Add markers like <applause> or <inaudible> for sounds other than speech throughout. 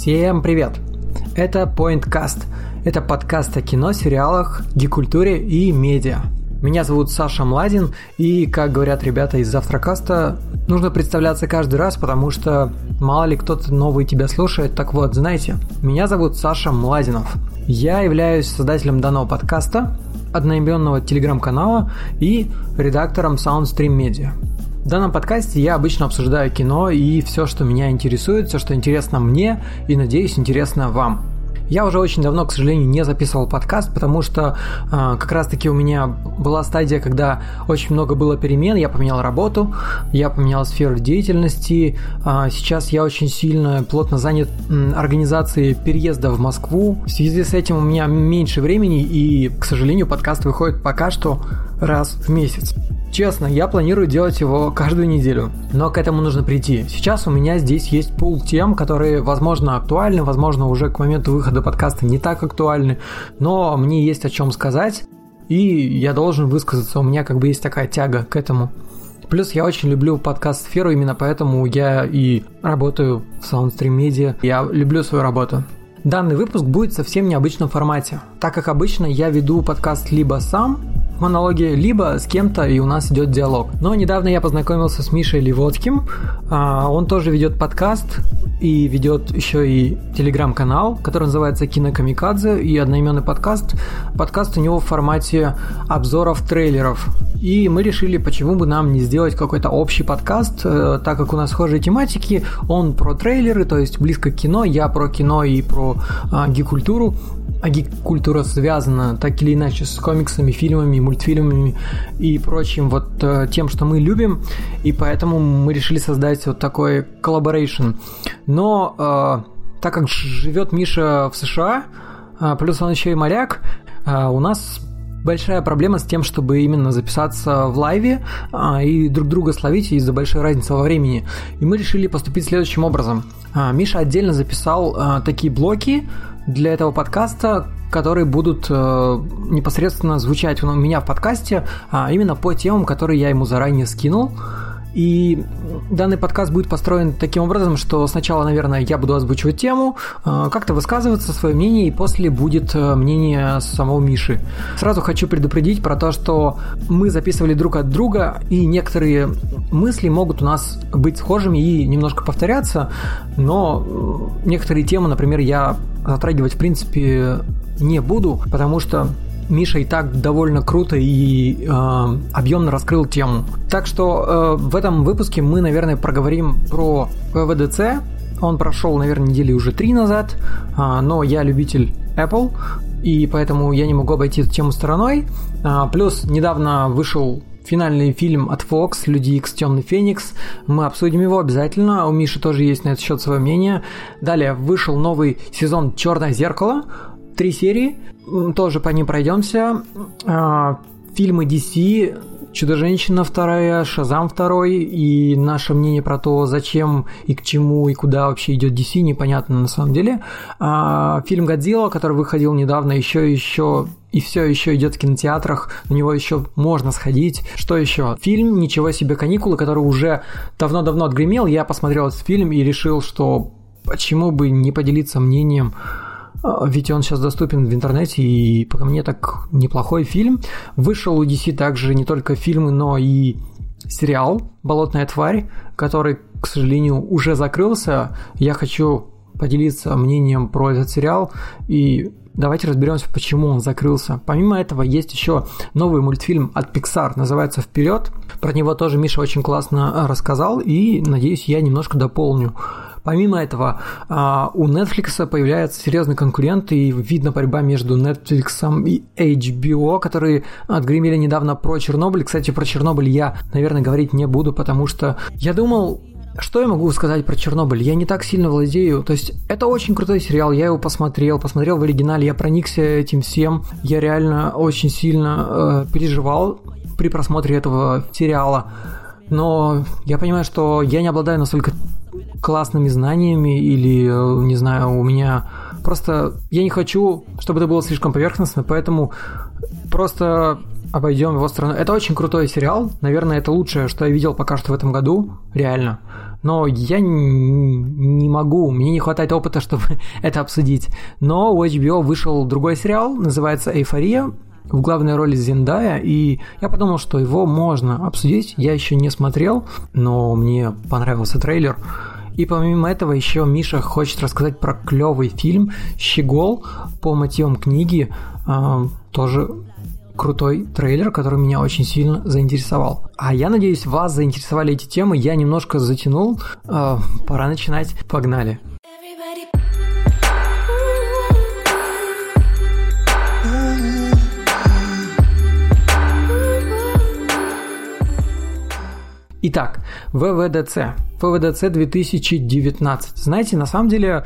Всем привет! Это PointCast. Это подкаст о кино, сериалах, гикультуре и медиа. Меня зовут Саша Младин, и, как говорят ребята из Завтракаста, нужно представляться каждый раз, потому что мало ли кто-то новый тебя слушает. Так вот, знаете, меня зовут Саша Младинов. Я являюсь создателем данного подкаста, одноименного телеграм-канала и редактором Soundstream Media. В данном подкасте я обычно обсуждаю кино и все, что меня интересует, все, что интересно мне и, надеюсь, интересно вам. Я уже очень давно, к сожалению, не записывал подкаст, потому что э, как раз-таки у меня была стадия, когда очень много было перемен, я поменял работу, я поменял сферу деятельности, э, сейчас я очень сильно, плотно занят э, организацией переезда в Москву. В связи с этим у меня меньше времени, и, к сожалению, подкаст выходит пока что раз в месяц. Честно, я планирую делать его каждую неделю, но к этому нужно прийти. Сейчас у меня здесь есть пул тем, которые, возможно, актуальны, возможно, уже к моменту выхода подкаста не так актуальны, но мне есть о чем сказать, и я должен высказаться, у меня как бы есть такая тяга к этому. Плюс я очень люблю подкаст-сферу, именно поэтому я и работаю в Soundstream Media, я люблю свою работу. Данный выпуск будет совсем необычном формате, так как обычно я веду подкаст либо сам, монологе, либо с кем-то, и у нас идет диалог. Но недавно я познакомился с Мишей Левоцким. А, он тоже ведет подкаст и ведет еще и телеграм-канал, который называется Кинокамикадзе, и одноименный подкаст. Подкаст у него в формате обзоров трейлеров. И мы решили, почему бы нам не сделать какой-то общий подкаст, э, так как у нас схожие тематики. Он про трейлеры, то есть близко к кино, я про кино и про а, гикультуру а гик-культура связана так или иначе с комиксами, фильмами, мультфильмами и прочим вот э, тем, что мы любим, и поэтому мы решили создать вот такой collaboration. Но э, так как живет Миша в США, э, плюс он еще и моряк, э, у нас большая проблема с тем, чтобы именно записаться в live -е а, и друг друга словить из-за большой разницы во времени. И мы решили поступить следующим образом. А, Миша отдельно записал а, такие блоки, для этого подкаста, которые будут э, непосредственно звучать у меня в подкасте, именно по темам, которые я ему заранее скинул. И данный подкаст будет построен таким образом, что сначала, наверное, я буду озвучивать тему, э, как-то высказываться свое мнение, и после будет э, мнение самого Миши. Сразу хочу предупредить про то, что мы записывали друг от друга, и некоторые мысли могут у нас быть схожими и немножко повторяться, но некоторые темы, например, я затрагивать в принципе не буду, потому что Миша и так довольно круто и э, объемно раскрыл тему. Так что э, в этом выпуске мы, наверное, проговорим про ПВДЦ. Он прошел, наверное, недели уже три назад, э, но я любитель Apple, и поэтому я не могу обойти эту тему стороной. Э, плюс недавно вышел финальный фильм от Fox «Люди Икс. Темный Феникс». Мы обсудим его обязательно. У Миши тоже есть на этот счет свое мнение. Далее вышел новый сезон «Черное зеркало». Три серии. Тоже по ним пройдемся. А, фильмы DC Чудо-женщина вторая, Шазам второй, и наше мнение про то, зачем и к чему и куда вообще идет DC, непонятно на самом деле. А, фильм Годзилла, который выходил недавно, еще еще и все еще идет в кинотеатрах, на него еще можно сходить. Что еще? Фильм «Ничего себе каникулы», который уже давно-давно отгремел. Я посмотрел этот фильм и решил, что почему бы не поделиться мнением ведь он сейчас доступен в интернете, и по мне так неплохой фильм. Вышел у DC также не только фильмы, но и сериал «Болотная тварь», который, к сожалению, уже закрылся. Я хочу поделиться мнением про этот сериал и давайте разберемся, почему он закрылся. Помимо этого, есть еще новый мультфильм от Pixar, называется «Вперед». Про него тоже Миша очень классно рассказал, и, надеюсь, я немножко дополню. Помимо этого, а, у Netflix появляется серьезный конкурент, и видно борьба между Netflix и HBO, которые отгремели недавно про Чернобыль. Кстати, про Чернобыль я, наверное, говорить не буду, потому что я думал, что я могу сказать про Чернобыль? Я не так сильно владею. То есть, это очень крутой сериал. Я его посмотрел, посмотрел в оригинале, я проникся этим всем. Я реально очень сильно э, переживал при просмотре этого сериала. Но я понимаю, что я не обладаю настолько классными знаниями или, э, не знаю, у меня просто... Я не хочу, чтобы это было слишком поверхностно, поэтому просто обойдем его стороной. Это очень крутой сериал. Наверное, это лучшее, что я видел пока что в этом году. Реально. Но я не могу, мне не хватает опыта, <laughs> чтобы это обсудить. Но у HBO вышел другой сериал, называется «Эйфория», в главной роли Зендая, и я подумал, что его можно обсудить. Я еще не смотрел, но мне понравился трейлер. И помимо этого еще Миша хочет рассказать про клевый фильм «Щегол» по мотивам книги. А, тоже крутой трейлер, который меня очень сильно заинтересовал. А я надеюсь, вас заинтересовали эти темы. Я немножко затянул. Э, пора начинать. Погнали. Итак, ВВДЦ. ВВДЦ 2019. Знаете, на самом деле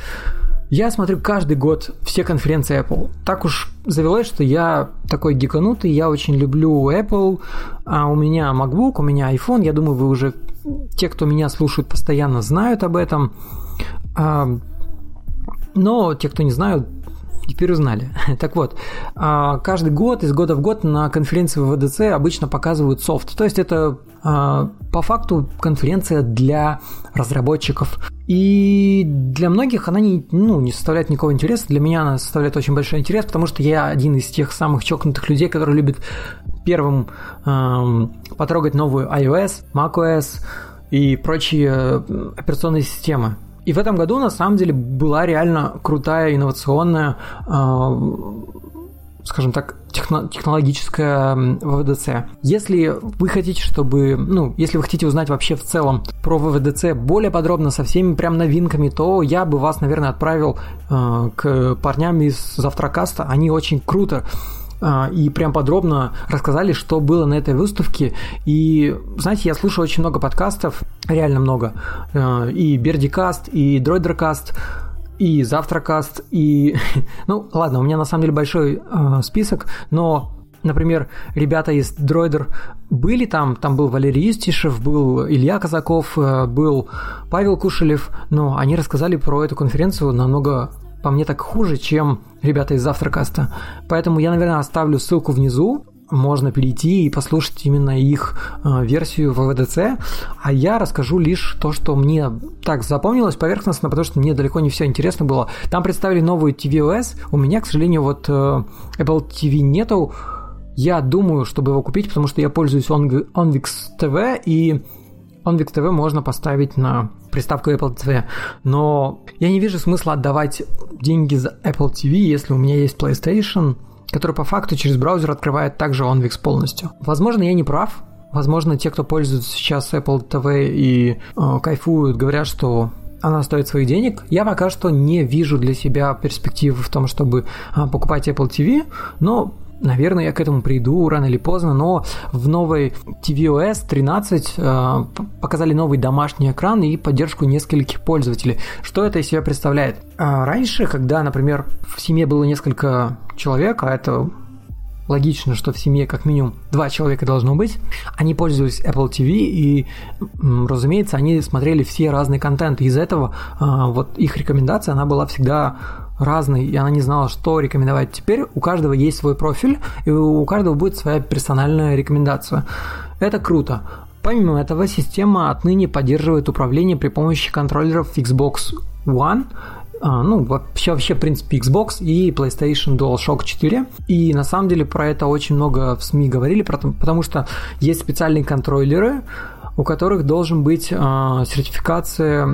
я смотрю каждый год все конференции Apple. Так уж завелось, что я такой гиканутый, я очень люблю Apple, а у меня MacBook, у меня iPhone, я думаю, вы уже, те, кто меня слушают постоянно, знают об этом. А, но те, кто не знают, теперь узнали. <laughs> Так вот, а, каждый год, из года в год на конференции ВВДЦ обычно показывают софт. То есть это а, по факту конференция для разработчиков. И для многих она не, ну, не составляет никакого интереса. Для меня она составляет очень большой интерес, потому что я один из тех самых чокнутых людей, которые любят первым эм, потрогать новую iOS, macOS и прочие э, операционные системы. И в этом году, на самом деле, была реально крутая, инновационная, э, скажем так, техно- технологическая ВВДЦ. Если вы хотите, чтобы, ну, если вы хотите узнать вообще в целом про ВВДЦ более подробно, со всеми прям новинками, то я бы вас, наверное, отправил э, к парням из Завтракаста. Они очень круто и прям подробно рассказали, что было на этой выставке. И, знаете, я слушаю очень много подкастов, реально много. А, и Бердикаст, и Дройдеркаст, и Завтракаст, и... <laughs> Ну, ладно, у меня на самом деле большой э, список, но Например, ребята из Дроидер были там, там был Валерий Юстишев, был Илья Казаков, был Павел Кушелев, но они рассказали про эту конференцию намного по мне так хуже, чем ребята из Завтракаста. Поэтому я, наверное, оставлю ссылку внизу, можно перейти и послушать именно их э, версию ВВДЦ, а я расскажу лишь то, что мне так запомнилось поверхностно, потому что мне далеко не все интересно было. Там представили новую tvOS, у меня, к сожалению, вот э, Apple TV нету, я думаю, чтобы его купить, потому что я пользуюсь OnVix TV, и OnVix TV можно поставить на приставку Apple TV. Но я не вижу смысла отдавать деньги за Apple TV, если у меня есть PlayStation, который по факту через браузер открывает также OnVix полностью. Возможно, я не прав. Возможно, те, кто пользуется сейчас Apple TV и э, кайфуют, говорят, что она стоит своих денег. Я пока что не вижу для себя перспективы в том, чтобы э, покупать Apple TV, но Наверное, я к этому приду рано или поздно, но в новой tvOS 13 э, показали новый домашний экран и поддержку нескольких пользователей. Что это из себя представляет? А раньше, когда, например, в семье было несколько человек, а это логично, что в семье как минимум два человека должно быть. Они пользовались Apple TV и, разумеется, они смотрели все разные контенты. Из-за этого а, вот их рекомендация, она была всегда разной, и она не знала, что рекомендовать. Теперь у каждого есть свой профиль, и у каждого будет своя персональная рекомендация. Это круто. Помимо этого, система отныне поддерживает управление при помощи контроллеров Xbox One а, ну, вообще, вообще, в принципе, Xbox и PlayStation DualShock 4. И на самом деле про это очень много в СМИ говорили, потому что есть специальные контроллеры, у которых должен быть э, сертификация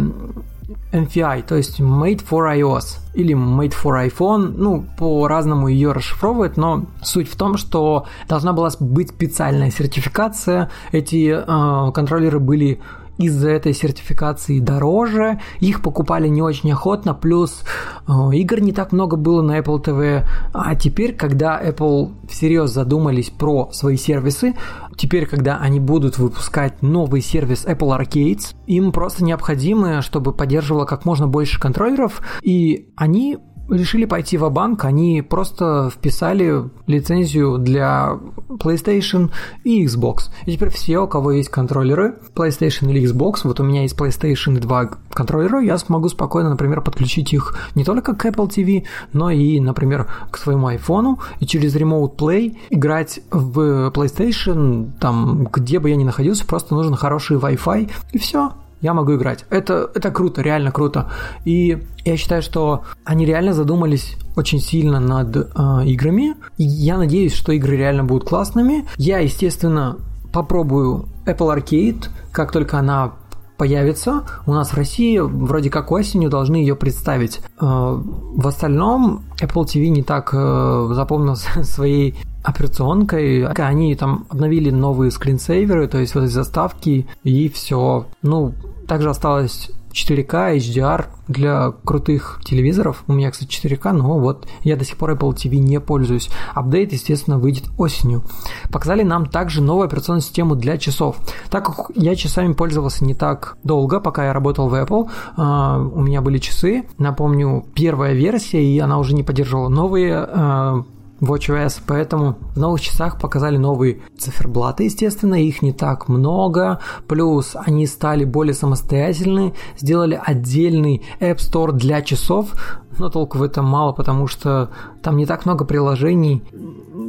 MFI, то есть Made for iOS или Made for iPhone, ну, по-разному ее расшифровывают, но суть в том, что должна была быть специальная сертификация, эти э, контроллеры были из-за этой сертификации дороже, их покупали не очень охотно, плюс э, игр не так много было на Apple TV, а теперь, когда Apple всерьез задумались про свои сервисы, теперь, когда они будут выпускать новый сервис Apple Arcades, им просто необходимо, чтобы поддерживало как можно больше контроллеров, и они решили пойти в банк они просто вписали лицензию для PlayStation и Xbox. И теперь все, у кого есть контроллеры PlayStation или Xbox, вот у меня есть PlayStation 2 контроллера, я смогу спокойно, например, подключить их не только к Apple TV, но и, например, к своему iPhone и через Remote Play играть в PlayStation, там, где бы я ни находился, просто нужен хороший Wi-Fi, и все я могу играть. Это, это круто, реально круто. И я считаю, что они реально задумались очень сильно над э, играми. И я надеюсь, что игры реально будут классными. Я, естественно, попробую Apple Arcade, как только она появится. У нас в России вроде как осенью должны ее представить. Э, в остальном Apple TV не так э, запомнил <laughs> своей операционкой. Они там обновили новые скринсейверы, то есть вот эти заставки, и все. Ну, также осталось 4К, HDR для крутых телевизоров. У меня, кстати, 4К, но вот я до сих пор Apple TV не пользуюсь. Апдейт, естественно, выйдет осенью. Показали нам также новую операционную систему для часов. Так как я часами пользовался не так долго, пока я работал в Apple, а, у меня были часы. Напомню, первая версия, и она уже не поддерживала новые а, WatchOS, поэтому в новых часах показали новые циферблаты, естественно, их не так много, плюс они стали более самостоятельны, сделали отдельный App Store для часов, но толку в этом мало, потому что там не так много приложений.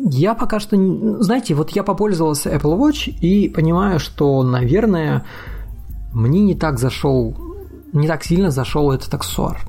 Я пока что, знаете, вот я попользовался Apple Watch и понимаю, что, наверное, мне не так зашел, не так сильно зашел этот аксессуар.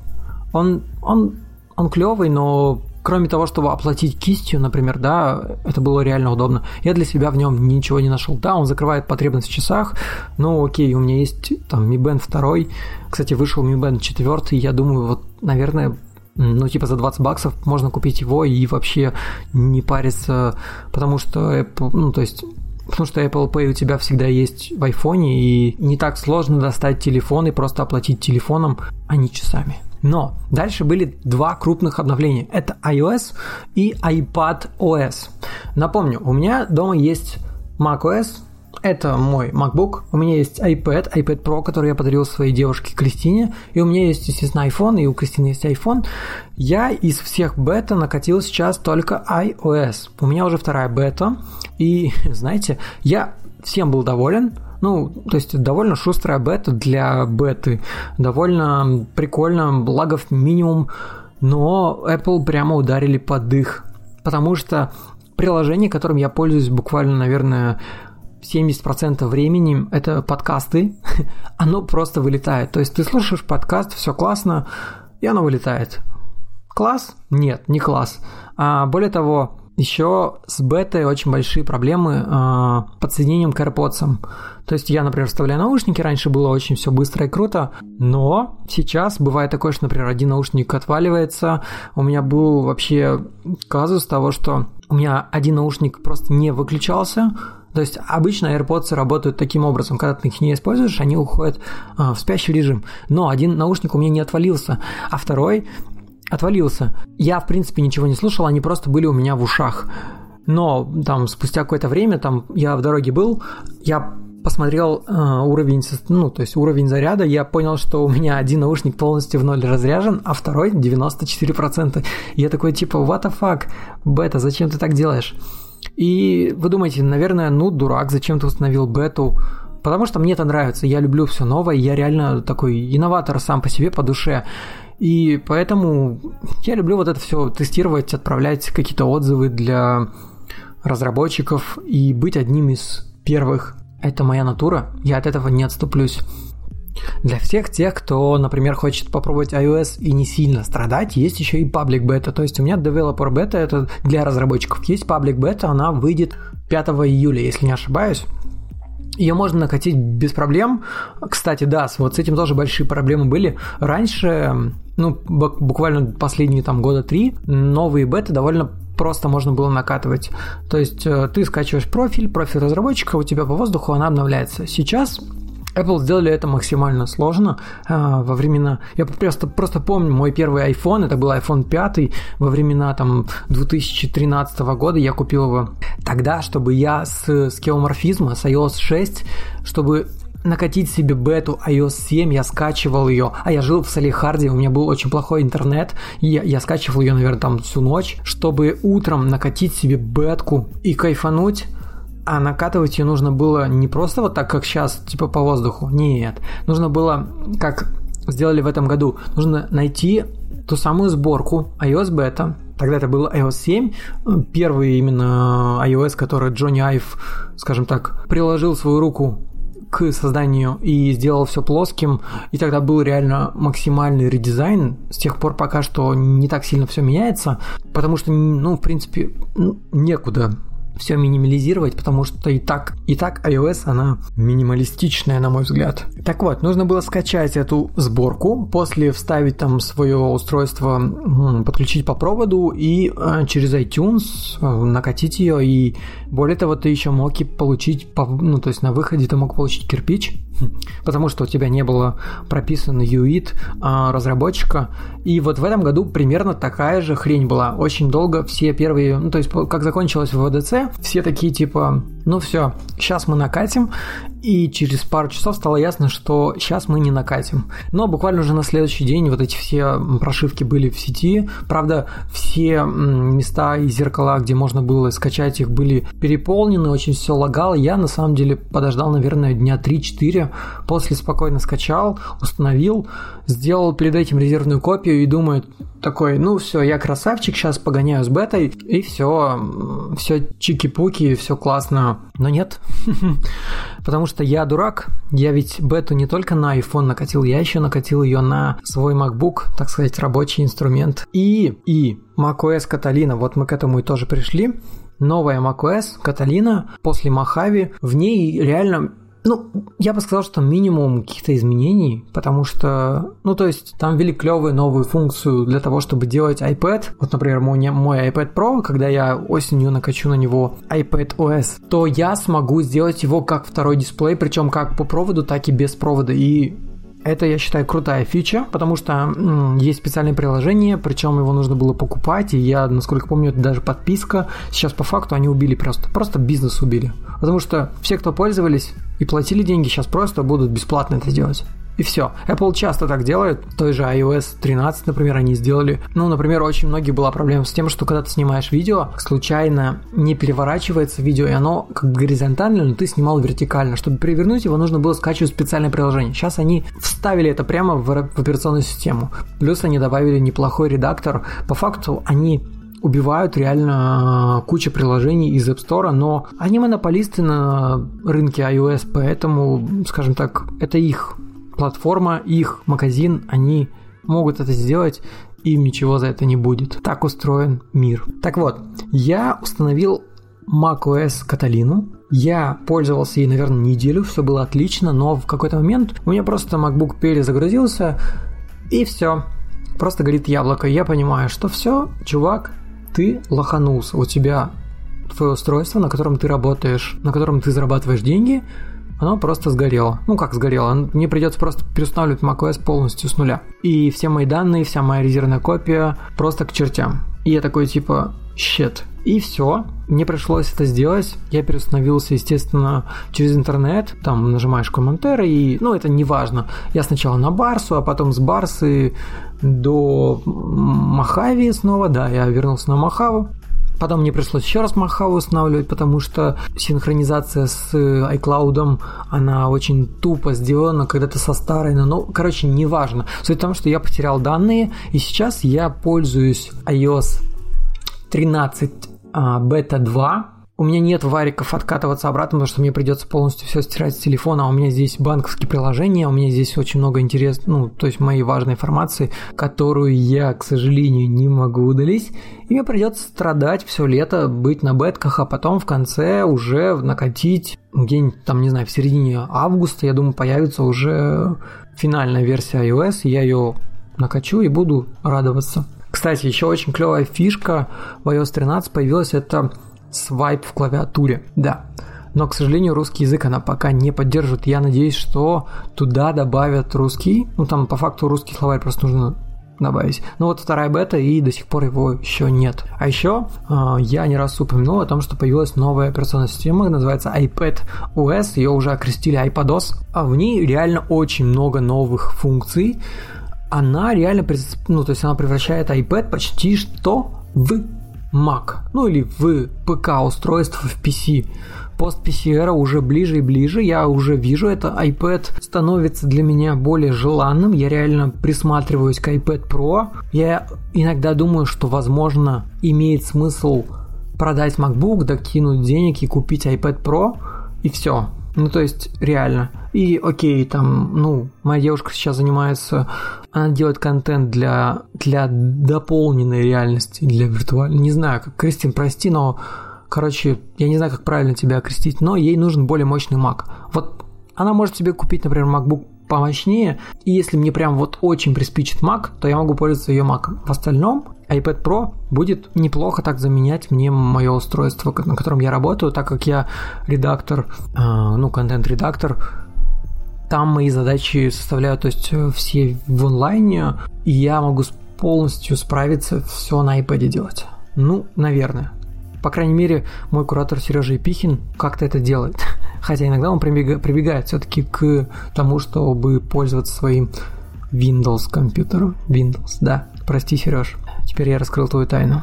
Он, он, он клевый, но кроме того, чтобы оплатить кистью, например, да, это было реально удобно. Я для себя в нем ничего не нашел. Да, он закрывает потребность в часах, но окей, у меня есть там Mi Band 2. Кстати, вышел Mi Band 4, я думаю, вот, наверное, ну, типа за 20 баксов можно купить его и вообще не париться, потому что Apple, ну, то есть Потому что Apple Pay у тебя всегда есть в iPhone, и не так сложно достать телефон и просто оплатить телефоном, а не часами. Но дальше были два крупных обновления. Это iOS и iPad OS. Напомню, у меня дома есть macOS, это мой MacBook, у меня есть iPad, iPad Pro, который я подарил своей девушке Кристине, и у меня есть, естественно, iPhone, и у Кристины есть iPhone. Я из всех бета накатил сейчас только iOS. У меня уже вторая бета, и, <laughs> знаете, я всем был доволен, ну, то есть довольно шустрая бета для беты, довольно прикольно, лагов минимум, но Apple прямо ударили под их, потому что приложение, которым я пользуюсь буквально, наверное, 70% времени это подкасты, <laughs> оно просто вылетает. То есть ты слушаешь подкаст, все классно, и оно вылетает. Класс? Нет, не класс. А, более того, еще с бетой очень большие проблемы э, подсоединением к AirPods. То есть я, например, вставляю наушники, раньше было очень все быстро и круто, но сейчас бывает такое, что, например, один наушник отваливается. У меня был вообще казус того, что у меня один наушник просто не выключался, то есть обычно AirPods работают таким образом, когда ты их не используешь, они уходят а, в спящий режим. Но один наушник у меня не отвалился, а второй отвалился. Я, в принципе, ничего не слушал, они просто были у меня в ушах. Но там спустя какое-то время, там я в дороге был, я посмотрел э, уровень, ну, то есть уровень заряда, я понял, что у меня один наушник полностью в ноль разряжен, а второй 94%. И я такой, типа, what the fuck, бета, зачем ты так делаешь? И вы думаете, наверное, ну, дурак, зачем ты установил бету? Потому что мне это нравится, я люблю все новое, я реально такой инноватор сам по себе, по душе. И поэтому я люблю вот это все тестировать, отправлять какие-то отзывы для разработчиков и быть одним из первых. Это моя натура, я от этого не отступлюсь. Для всех тех, кто, например, хочет попробовать iOS и не сильно страдать, есть еще и Public Beta. То есть у меня Developer Beta это для разработчиков. Есть Public Beta, она выйдет 5 июля, если не ошибаюсь. Ее можно накатить без проблем. Кстати, да, вот с этим тоже большие проблемы были. Раньше, ну, буквально последние там года три, новые беты довольно просто можно было накатывать. То есть э, ты скачиваешь профиль, профиль разработчика, у тебя по воздуху она обновляется. Сейчас Apple сделали это максимально сложно а, во времена... Я просто, просто помню мой первый iPhone, это был iPhone 5, во времена там 2013 года я купил его. Тогда, чтобы я с скеоморфизма, с iOS 6, чтобы накатить себе бету iOS 7, я скачивал ее, а я жил в Салихарде, у меня был очень плохой интернет, и я, я скачивал ее, наверное, там всю ночь, чтобы утром накатить себе бетку и кайфануть, а накатывать ее нужно было не просто вот так, как сейчас, типа по воздуху. Нет. Нужно было, как сделали в этом году, нужно найти ту самую сборку iOS Beta. Тогда это был iOS 7, первый именно iOS, который Джонни Айв, скажем так, приложил свою руку к созданию и сделал все плоским, и тогда был реально максимальный редизайн. С тех пор пока что не так сильно все меняется, потому что, ну, в принципе, ну, некуда все минимализировать, потому что и так, и так iOS, она минималистичная, на мой взгляд. Так вот, нужно было скачать эту сборку, после вставить там свое устройство, подключить по проводу и э, через iTunes э, накатить ее, и более того, ты еще мог и получить, ну, то есть на выходе ты мог получить кирпич, <laughs> потому что у тебя не было прописан UID а, разработчика. И вот в этом году примерно такая же хрень была. Очень долго все первые, ну то есть как закончилось в ВДЦ, все такие типа, ну все, сейчас мы накатим, и через пару часов стало ясно, что сейчас мы не накатим. Но буквально уже на следующий день вот эти все прошивки были в сети. Правда, все места и зеркала, где можно было скачать их, были переполнены, очень все лагало. Я на самом деле подождал, наверное, дня 3-4, после спокойно скачал, установил, сделал перед этим резервную копию и думаю, такой, ну все, я красавчик, сейчас погоняю с бетой, и все, все чики-пуки, все классно. Но нет, <laughs> потому что я дурак, я ведь бету не только на iPhone накатил, я еще накатил ее на свой MacBook, так сказать, рабочий инструмент. И, и macOS Catalina, вот мы к этому и тоже пришли, новая macOS Catalina после Mojave, в ней реально ну, я бы сказал, что минимум каких-то изменений, потому что, ну, то есть там ввели клевую новую функцию для того, чтобы делать iPad. Вот, например, мой, мой iPad Pro, когда я осенью накачу на него iPad OS, то я смогу сделать его как второй дисплей, причем как по проводу, так и без провода. И это, я считаю, крутая фича, потому что м, есть специальное приложение, причем его нужно было покупать, и я, насколько помню, это даже подписка. Сейчас по факту они убили просто, просто бизнес убили. Потому что все, кто пользовались и платили деньги, сейчас просто будут бесплатно это делать. И все. Apple часто так делает. Той же iOS 13, например, они сделали. Ну, например, очень многие была проблема с тем, что когда ты снимаешь видео, случайно не переворачивается видео, и оно как бы горизонтально, но ты снимал вертикально. Чтобы перевернуть его, нужно было скачивать специальное приложение. Сейчас они вставили это прямо в, операционную систему. Плюс они добавили неплохой редактор. По факту они убивают реально э, куча приложений из App Store, но они монополисты на рынке iOS, поэтому, скажем так, это их платформа, их магазин, они могут это сделать, им ничего за это не будет. Так устроен мир. Так вот, я установил macOS Каталину. Я пользовался ей, наверное, неделю, все было отлично, но в какой-то момент у меня просто MacBook перезагрузился, и все. Просто горит яблоко. Я понимаю, что все, чувак, ты лоханулся. У тебя твое устройство, на котором ты работаешь, на котором ты зарабатываешь деньги, оно просто сгорело. Ну как сгорело? Мне придется просто переустанавливать macOS полностью с нуля. И все мои данные, вся моя резервная копия просто к чертям. И я такой типа, щет. И все. Мне пришлось это сделать. Я переустановился, естественно, через интернет. Там нажимаешь комментарий, и, ну, это не важно. Я сначала на Барсу, а потом с Барсы до Махави снова. Да, я вернулся на Махаву. Потом мне пришлось еще раз Махаву устанавливать, потому что синхронизация с iCloud, она очень тупо сделана, когда-то со старой, но, ну, короче, неважно. Суть в том, что я потерял данные, и сейчас я пользуюсь iOS 13 бета 2, у меня нет вариков откатываться обратно, потому что мне придется полностью все стирать с телефона, а у меня здесь банковские приложения, у меня здесь очень много интересного, ну, то есть моей важной информации, которую я, к сожалению, не могу удалить, и мне придется страдать все лето, быть на бетках, а потом в конце уже накатить где-нибудь там, не знаю, в середине августа, я думаю, появится уже финальная версия iOS, я ее накачу и буду радоваться. Кстати, еще очень клевая фишка в iOS 13 появилась, это свайп в клавиатуре, да. Но, к сожалению, русский язык она пока не поддерживает. Я надеюсь, что туда добавят русский. Ну, там по факту русский словарь просто нужно добавить. Но вот вторая бета, и до сих пор его еще нет. А еще э, я не раз упомянул о том, что появилась новая операционная система, называется iPad OS, ее уже окрестили iPadOS. А в ней реально очень много новых функций. Она реально, ну, то есть она превращает iPad почти что в Mac, ну или в ПК устройство в PC пост PCR уже ближе и ближе, я уже вижу это, iPad становится для меня более желанным, я реально присматриваюсь к iPad Pro, я иногда думаю, что возможно имеет смысл продать MacBook, докинуть денег и купить iPad Pro, и все. Ну, то есть, реально. И окей, там, ну, моя девушка сейчас занимается, она делает контент для, для дополненной реальности, для виртуальной. Не знаю, как Кристин, прости, но Короче, я не знаю, как правильно тебя окрестить, но ей нужен более мощный Mac. Вот она может себе купить, например, MacBook помощнее, и если мне прям вот очень приспичит Mac, то я могу пользоваться ее Mac. В остальном iPad Pro будет неплохо так заменять мне мое устройство, на котором я работаю, так как я редактор, э, ну, контент-редактор, там мои задачи составляют, то есть э, все в онлайне, и я могу полностью справиться все на iPad делать. Ну, наверное. По крайней мере, мой куратор Сережа Епихин как-то это делает. <laughs> Хотя иногда он прибегает, прибегает все-таки к тому, чтобы пользоваться своим Windows компьютером. Windows, да. Прости, Сереж. Теперь я раскрыл твою тайну.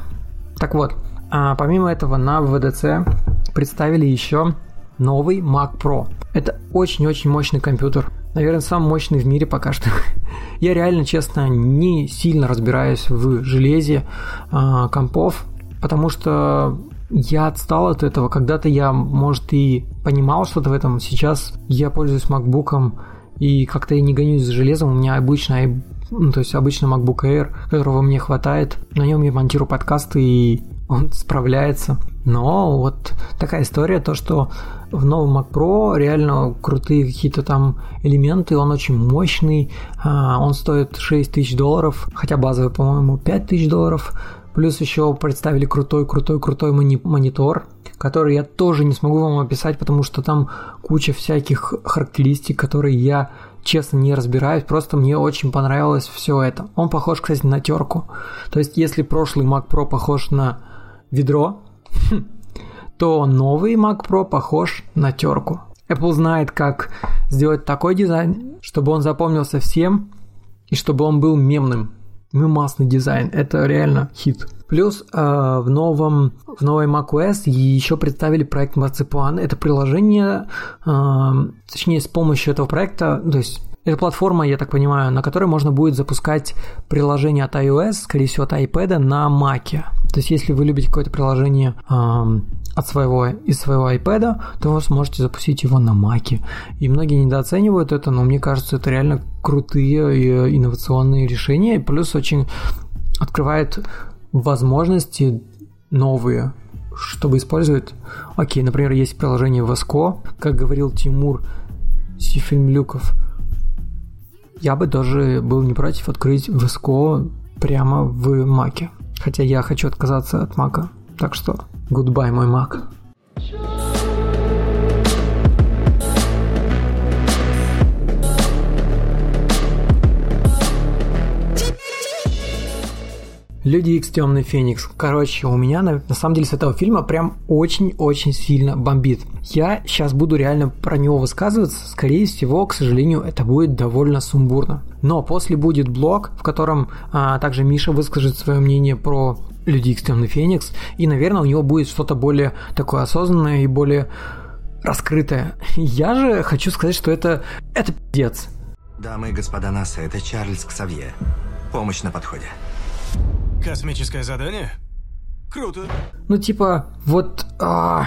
Так вот, а помимо этого на VDC представили еще новый Mac Pro. Это очень-очень мощный компьютер. Наверное, самый мощный в мире пока что. <laughs> Я реально, честно, не сильно разбираюсь в железе э, компов, потому что я отстал от этого. Когда-то я, может, и понимал что-то в этом. Сейчас я пользуюсь MacBook и как-то я не гонюсь за железом. У меня обычный, ну, то есть обычный MacBook Air, которого мне хватает. На нем я монтирую подкасты, и он <laughs> справляется. Но вот такая история, то, что в новом Mac Pro реально крутые какие-то там элементы, он очень мощный, а, он стоит 6 тысяч долларов, хотя базовый, по-моему, 5 тысяч долларов, Плюс еще представили крутой-крутой-крутой монитор, который я тоже не смогу вам описать, потому что там куча всяких характеристик, которые я честно не разбираюсь, просто мне очень понравилось все это. Он похож, кстати, на терку. То есть, если прошлый Mac Pro похож на ведро, <laughs> то новый Mac Pro похож на терку. Apple знает, как сделать такой дизайн, чтобы он запомнился всем и чтобы он был мемным мемасный дизайн. Это реально хит. Плюс э, в новом в новой macOS еще представили проект Marzipan. Это приложение, э, точнее с помощью этого проекта, то есть это платформа, я так понимаю, на которой можно будет запускать приложение от iOS, скорее всего, от iPad на Mac. То есть, если вы любите какое-то приложение э, от своего, из своего iPad, то вы сможете запустить его на Mac. И многие недооценивают это, но мне кажется, это реально крутые и инновационные решения. И плюс очень открывает возможности новые, чтобы использовать. Окей, например, есть приложение Vasco, как говорил Тимур Сифильмлюков. Я бы даже был не против открыть Vasco прямо в Маке. Хотя я хочу отказаться от Мака. Так что, goodbye, мой Мак. Люди Икс Темный Феникс. Короче, у меня на, на самом деле с этого фильма прям очень-очень сильно бомбит. Я сейчас буду реально про него высказываться. Скорее всего, к сожалению, это будет довольно сумбурно. Но после будет блог, в котором а, также Миша выскажет свое мнение про Люди Икс Темный Феникс. И, наверное, у него будет что-то более такое осознанное и более раскрытое. Я же хочу сказать, что это... Это пиздец. Дамы и господа НАСА, это Чарльз Ксавье. Помощь на подходе. Космическое задание? Круто. Ну, типа, вот... А...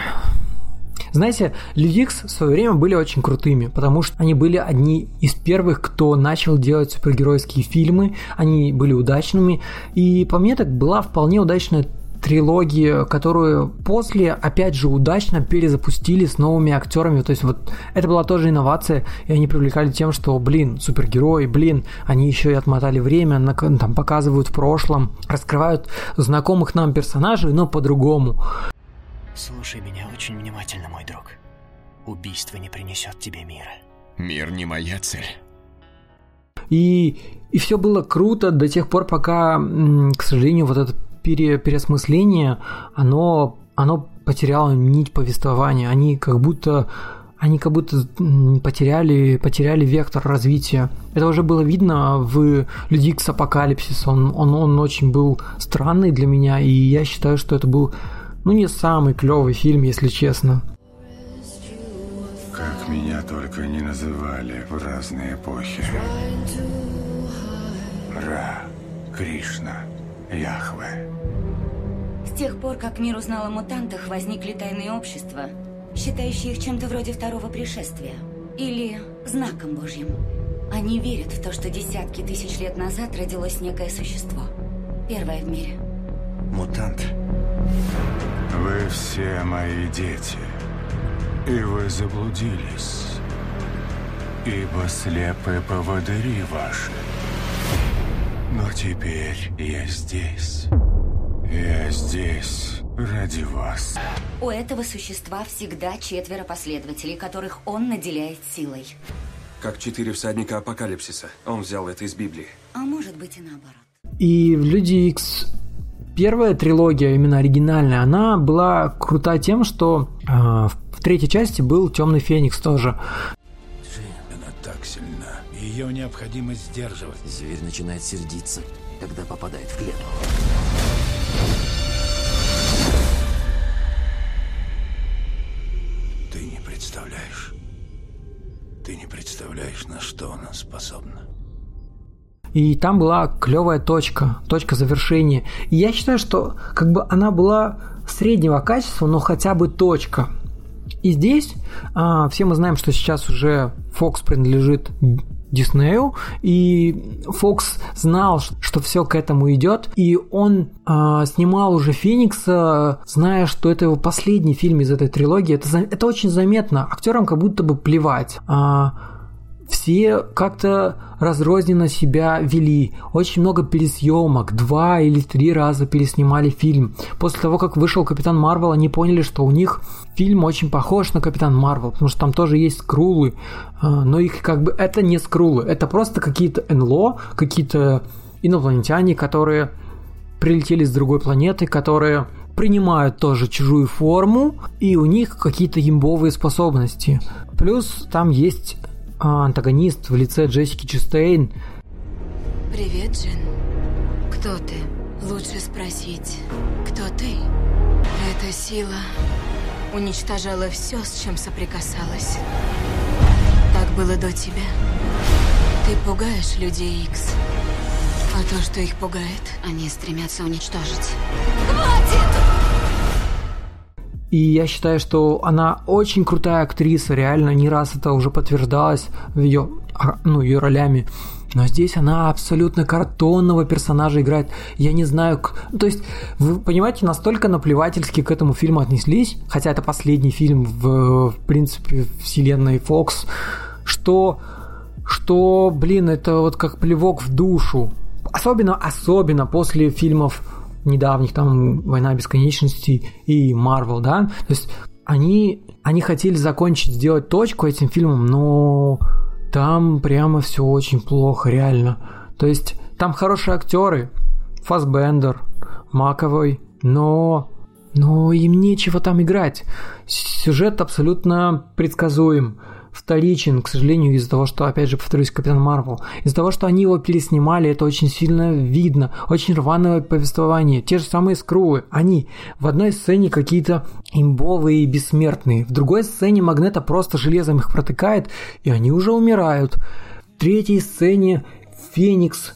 Знаете, Икс в свое время были очень крутыми, потому что они были одни из первых, кто начал делать супергеройские фильмы, они были удачными, и по мне так была вполне удачная трилогии, которую после, опять же, удачно перезапустили с новыми актерами. То есть вот это была тоже инновация, и они привлекали тем, что, блин, супергерои, блин, они еще и отмотали время, на, там показывают в прошлом, раскрывают знакомых нам персонажей, но по-другому. Слушай меня очень внимательно, мой друг. Убийство не принесет тебе мира. Мир не моя цель. И, и все было круто до тех пор, пока, к сожалению, вот это пере, переосмысление, оно, оно потеряло нить повествования. Они как будто они как будто потеряли, потеряли вектор развития. Это уже было видно в Люди Икс Апокалипсис. Он, он, он очень был странный для меня, и я считаю, что это был ну, не самый клевый фильм, если честно. Как меня только не называли в разные эпохи. Ра, Кришна, Яхве. С тех пор, как мир узнал о мутантах, возникли тайные общества – считающие их чем-то вроде второго пришествия. Или знаком Божьим. Они верят в то, что десятки тысяч лет назад родилось некое существо. Первое в мире. Мутант. Вы все мои дети. И вы заблудились. Ибо слепые поводыри ваши. Но теперь я здесь. Я здесь ради вас. У этого существа всегда четверо последователей, которых он наделяет силой. Как четыре всадника апокалипсиса. Он взял это из Библии. А может быть и наоборот. И в Люди Икс первая трилогия, именно оригинальная, она была крута тем, что э, в третьей части был Темный Феникс тоже. Она так сильна. Ее необходимо сдерживать. Зверь начинает сердиться, когда попадает в клетку. представляешь. Ты не представляешь, на что она способна. И там была клевая точка, точка завершения. И я считаю, что как бы она была среднего качества, но хотя бы точка. И здесь а, все мы знаем, что сейчас уже Fox принадлежит Диснею, и Фокс знал, что все к этому идет, и он э, снимал уже Феникса, зная, что это его последний фильм из этой трилогии. Это, это очень заметно. Актерам как будто бы плевать. Э, все как-то разрозненно себя вели. Очень много пересъемок, два или три раза переснимали фильм. После того, как вышел Капитан Марвел, они поняли, что у них фильм очень похож на Капитан Марвел, потому что там тоже есть скрулы, а, но их как бы это не скрулы, это просто какие-то НЛО, какие-то инопланетяне, которые прилетели с другой планеты, которые принимают тоже чужую форму, и у них какие-то имбовые способности. Плюс там есть а антагонист в лице Джессики Честейн. Привет, Джин. Кто ты? Лучше спросить, кто ты? Эта сила уничтожала все, с чем соприкасалась. Так было до тебя. Ты пугаешь людей Икс. А то, что их пугает, они стремятся уничтожить. Хватит! И я считаю, что она очень крутая актриса, реально не раз это уже подтверждалось в ее, а, ну, ее ролями. Но здесь она абсолютно картонного персонажа играет. Я не знаю... То есть, вы понимаете, настолько наплевательски к этому фильму отнеслись, хотя это последний фильм в, в принципе, вселенной Fox, что, что, блин, это вот как плевок в душу. Особенно, особенно после фильмов недавних, там «Война бесконечности» и «Марвел», да, то есть они, они хотели закончить, сделать точку этим фильмом, но там прямо все очень плохо, реально. То есть там хорошие актеры, Фасбендер, Маковой, но, но им нечего там играть. Сюжет абсолютно предсказуем вторичен, к сожалению, из-за того, что, опять же, повторюсь, Капитан Марвел. Из-за того, что они его переснимали, это очень сильно видно. Очень рваное повествование. Те же самые скрулы. Они в одной сцене какие-то имбовые и бессмертные. В другой сцене Магнета просто железом их протыкает, и они уже умирают. В третьей сцене Феникс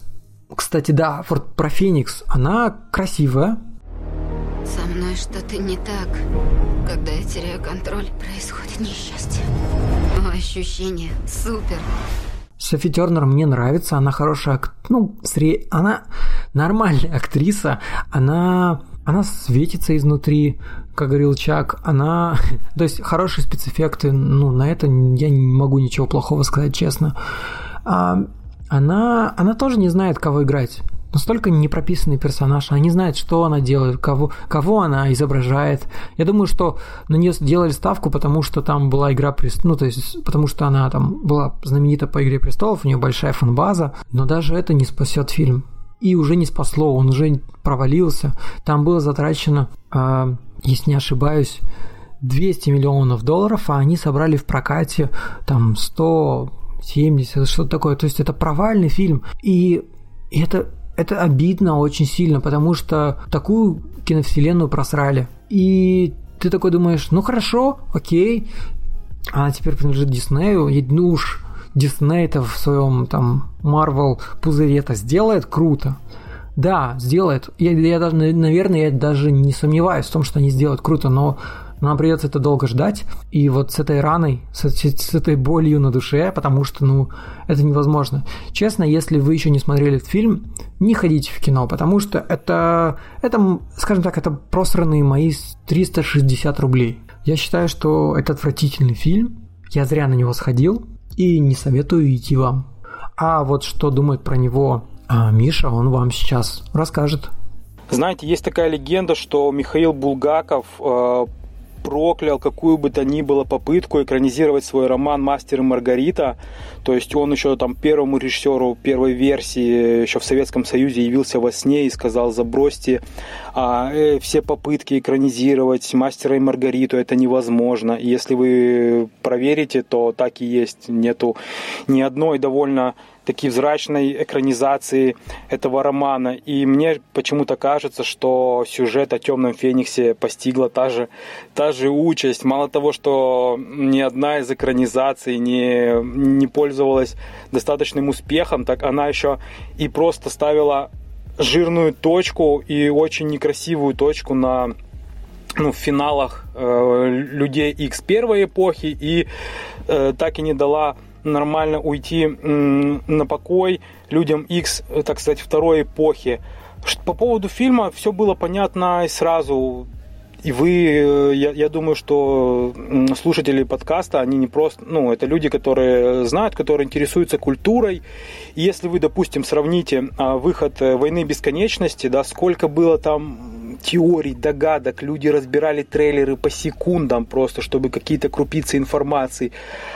кстати, да, про Феникс. Она красивая, со мной что-то не так. Когда я теряю контроль, происходит несчастье. Но ощущение супер. Софи Тернер мне нравится, она хорошая, ну, сре... она нормальная актриса, она, она светится изнутри, как говорил Чак, она, <laughs> то есть хорошие спецэффекты, ну, на это я не могу ничего плохого сказать, честно. А, она, она тоже не знает, кого играть. Настолько непрописанный персонаж, она не знает, что она делает, кого, кого она изображает. Я думаю, что на нее сделали ставку, потому что там была игра престолов, ну, то есть, потому что она там была знаменита по игре престолов, у нее большая фанбаза, но даже это не спасет фильм. И уже не спасло, он уже провалился. Там было затрачено, э, если не ошибаюсь, 200 миллионов долларов, а они собрали в прокате там 170, что-то такое. То есть это провальный фильм. И это это обидно очень сильно, потому что такую киновселенную просрали. И ты такой думаешь, ну хорошо, окей, она теперь принадлежит Диснею, ну уж Дисней это в своем там Марвел пузыре это сделает круто. Да, сделает. Я, я даже, наверное, я даже не сомневаюсь в том, что они сделают круто, но но нам придется это долго ждать. И вот с этой раной, с, с этой болью на душе, потому что, ну, это невозможно. Честно, если вы еще не смотрели этот фильм, не ходите в кино, потому что это, это скажем так, это просранные мои 360 рублей. Я считаю, что это отвратительный фильм. Я зря на него сходил и не советую идти вам. А вот что думает про него а, Миша, он вам сейчас расскажет. Знаете, есть такая легенда, что Михаил Булгаков э, проклял какую бы то ни было попытку экранизировать свой роман «Мастер и Маргарита». То есть он еще там первому режиссеру первой версии еще в Советском Союзе явился во сне и сказал «забросьте а, э, все попытки экранизировать «Мастера и Маргариту». Это невозможно. И если вы проверите, то так и есть. Нету ни одной довольно такой взрачной экранизации этого романа. И мне почему-то кажется, что сюжет о Темном Фениксе постигла та же, та же участь. Мало того, что ни одна из экранизаций не, не пользовалась достаточным успехом, так она еще и просто ставила жирную точку и очень некрасивую точку на ну, в финалах э, людей X первой эпохи и э, так и не дала нормально уйти на покой людям X, э, так сказать, второй эпохи. По поводу фильма все было понятно сразу. И вы, э, я, я думаю, что слушатели подкаста, они не просто, ну, это люди, которые знают, которые интересуются культурой. И если вы, допустим, сравните а, выход э, «Войны бесконечности», да, сколько было там теорий, догадок, люди разбирали трейлеры по секундам просто, чтобы какие-то крупицы информации.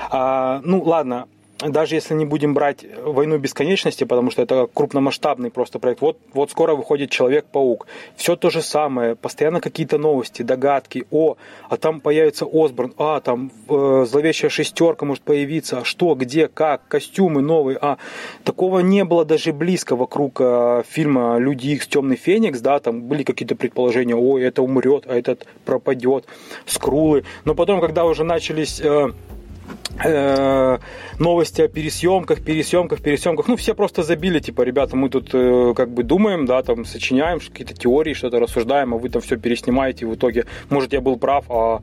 А, ну, ладно, даже если не будем брать «Войну бесконечности», потому что это крупномасштабный просто проект, вот, вот скоро выходит «Человек-паук». Все то же самое, постоянно какие-то новости, догадки, о, а там появится Осборн, а, там э, зловещая шестерка может появиться, а что, где, как, костюмы новые, а. Такого не было даже близко вокруг э, фильма «Люди Икс. Темный Феникс», да, там были какие-то предположения, ой, это умрет, а этот пропадет, скрулы. Но потом, когда уже начались... Э, новости о пересъемках, пересъемках, пересъемках. Ну, все просто забили, типа, ребята, мы тут э, как бы думаем, да, там сочиняем какие-то теории, что-то рассуждаем, а вы там все переснимаете, и в итоге, может, я был прав, а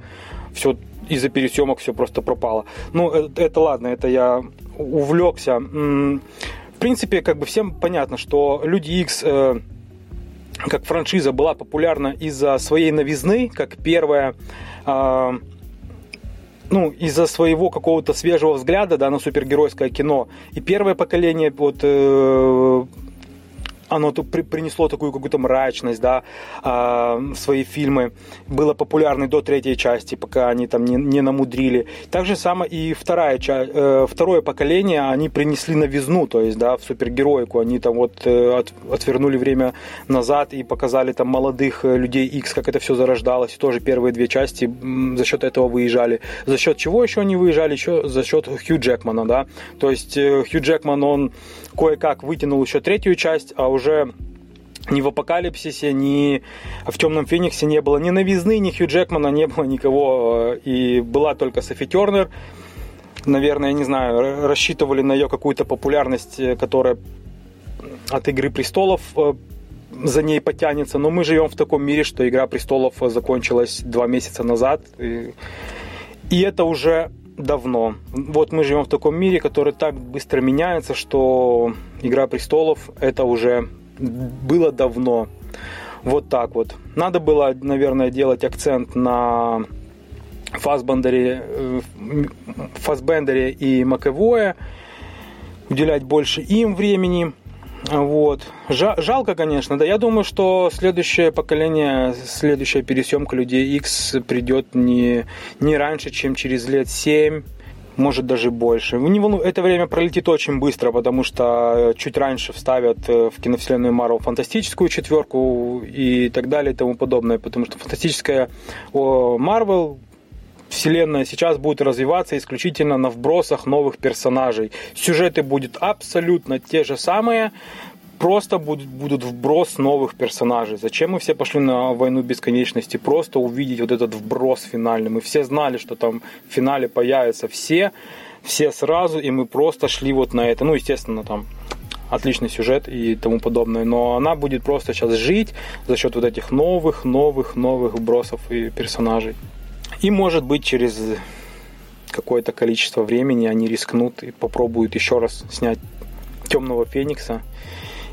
все из-за пересъемок все просто пропало. Ну, это, это ладно, это я увлекся. В принципе, как бы всем понятно, что Люди X э, как франшиза была популярна из-за своей новизны, как первая ну, из-за своего какого-то свежего взгляда, да, на супергеройское кино. И первое поколение вот э, оно при, принесло такую какую-то мрачность, да, э, свои фильмы, было популярны до третьей части, пока они там не, не намудрили. Так же самое и вторая э, второе поколение, они принесли новизну, то есть, да, в супергероику, они там вот э, от, отвернули время назад и показали там молодых э, людей X, как это все зарождалось, и тоже первые две части за счет этого выезжали. За счет чего еще они выезжали? Еще за счет Хью Джекмана, да, то есть э, Хью Джекман, он кое-как вытянул еще третью часть, а уже ни в Апокалипсисе, ни в Темном Фениксе не было ни новизны, ни Хью Джекмана, не было никого. И была только Софи Тернер. Наверное, не знаю, рассчитывали на ее какую-то популярность, которая от «Игры престолов» э, за ней потянется. Но мы живем в таком мире, что «Игра престолов» закончилась два месяца назад. И, и это уже давно. Вот мы живем в таком мире, который так быстро меняется, что «Игра престолов» это уже было давно. Вот так вот. Надо было, наверное, делать акцент на Фасбендере, э, Фасбендере и Макэвое, уделять больше им времени. Вот. Жалко, конечно, да. Я думаю, что следующее поколение, следующая пересъемка Людей X придет не, не раньше, чем через лет 7, может даже больше. Не волну... Это время пролетит очень быстро, потому что чуть раньше вставят э, в киновселенную Марвел фантастическую четверку и так далее и тому подобное, потому что фантастическая Марвел вселенная сейчас будет развиваться исключительно на вбросах новых персонажей. Сюжеты будут абсолютно те же самые, просто будут, будут вброс новых персонажей. Зачем мы все пошли на войну бесконечности? Просто увидеть вот этот вброс финальный. Мы все знали, что там в финале появятся все, все сразу, и мы просто шли вот на это. Ну, естественно, там отличный сюжет и тому подобное, но она будет просто сейчас жить за счет вот этих новых, новых, новых вбросов и персонажей. И может быть через какое-то количество времени они рискнут и попробуют еще раз снять Темного Феникса.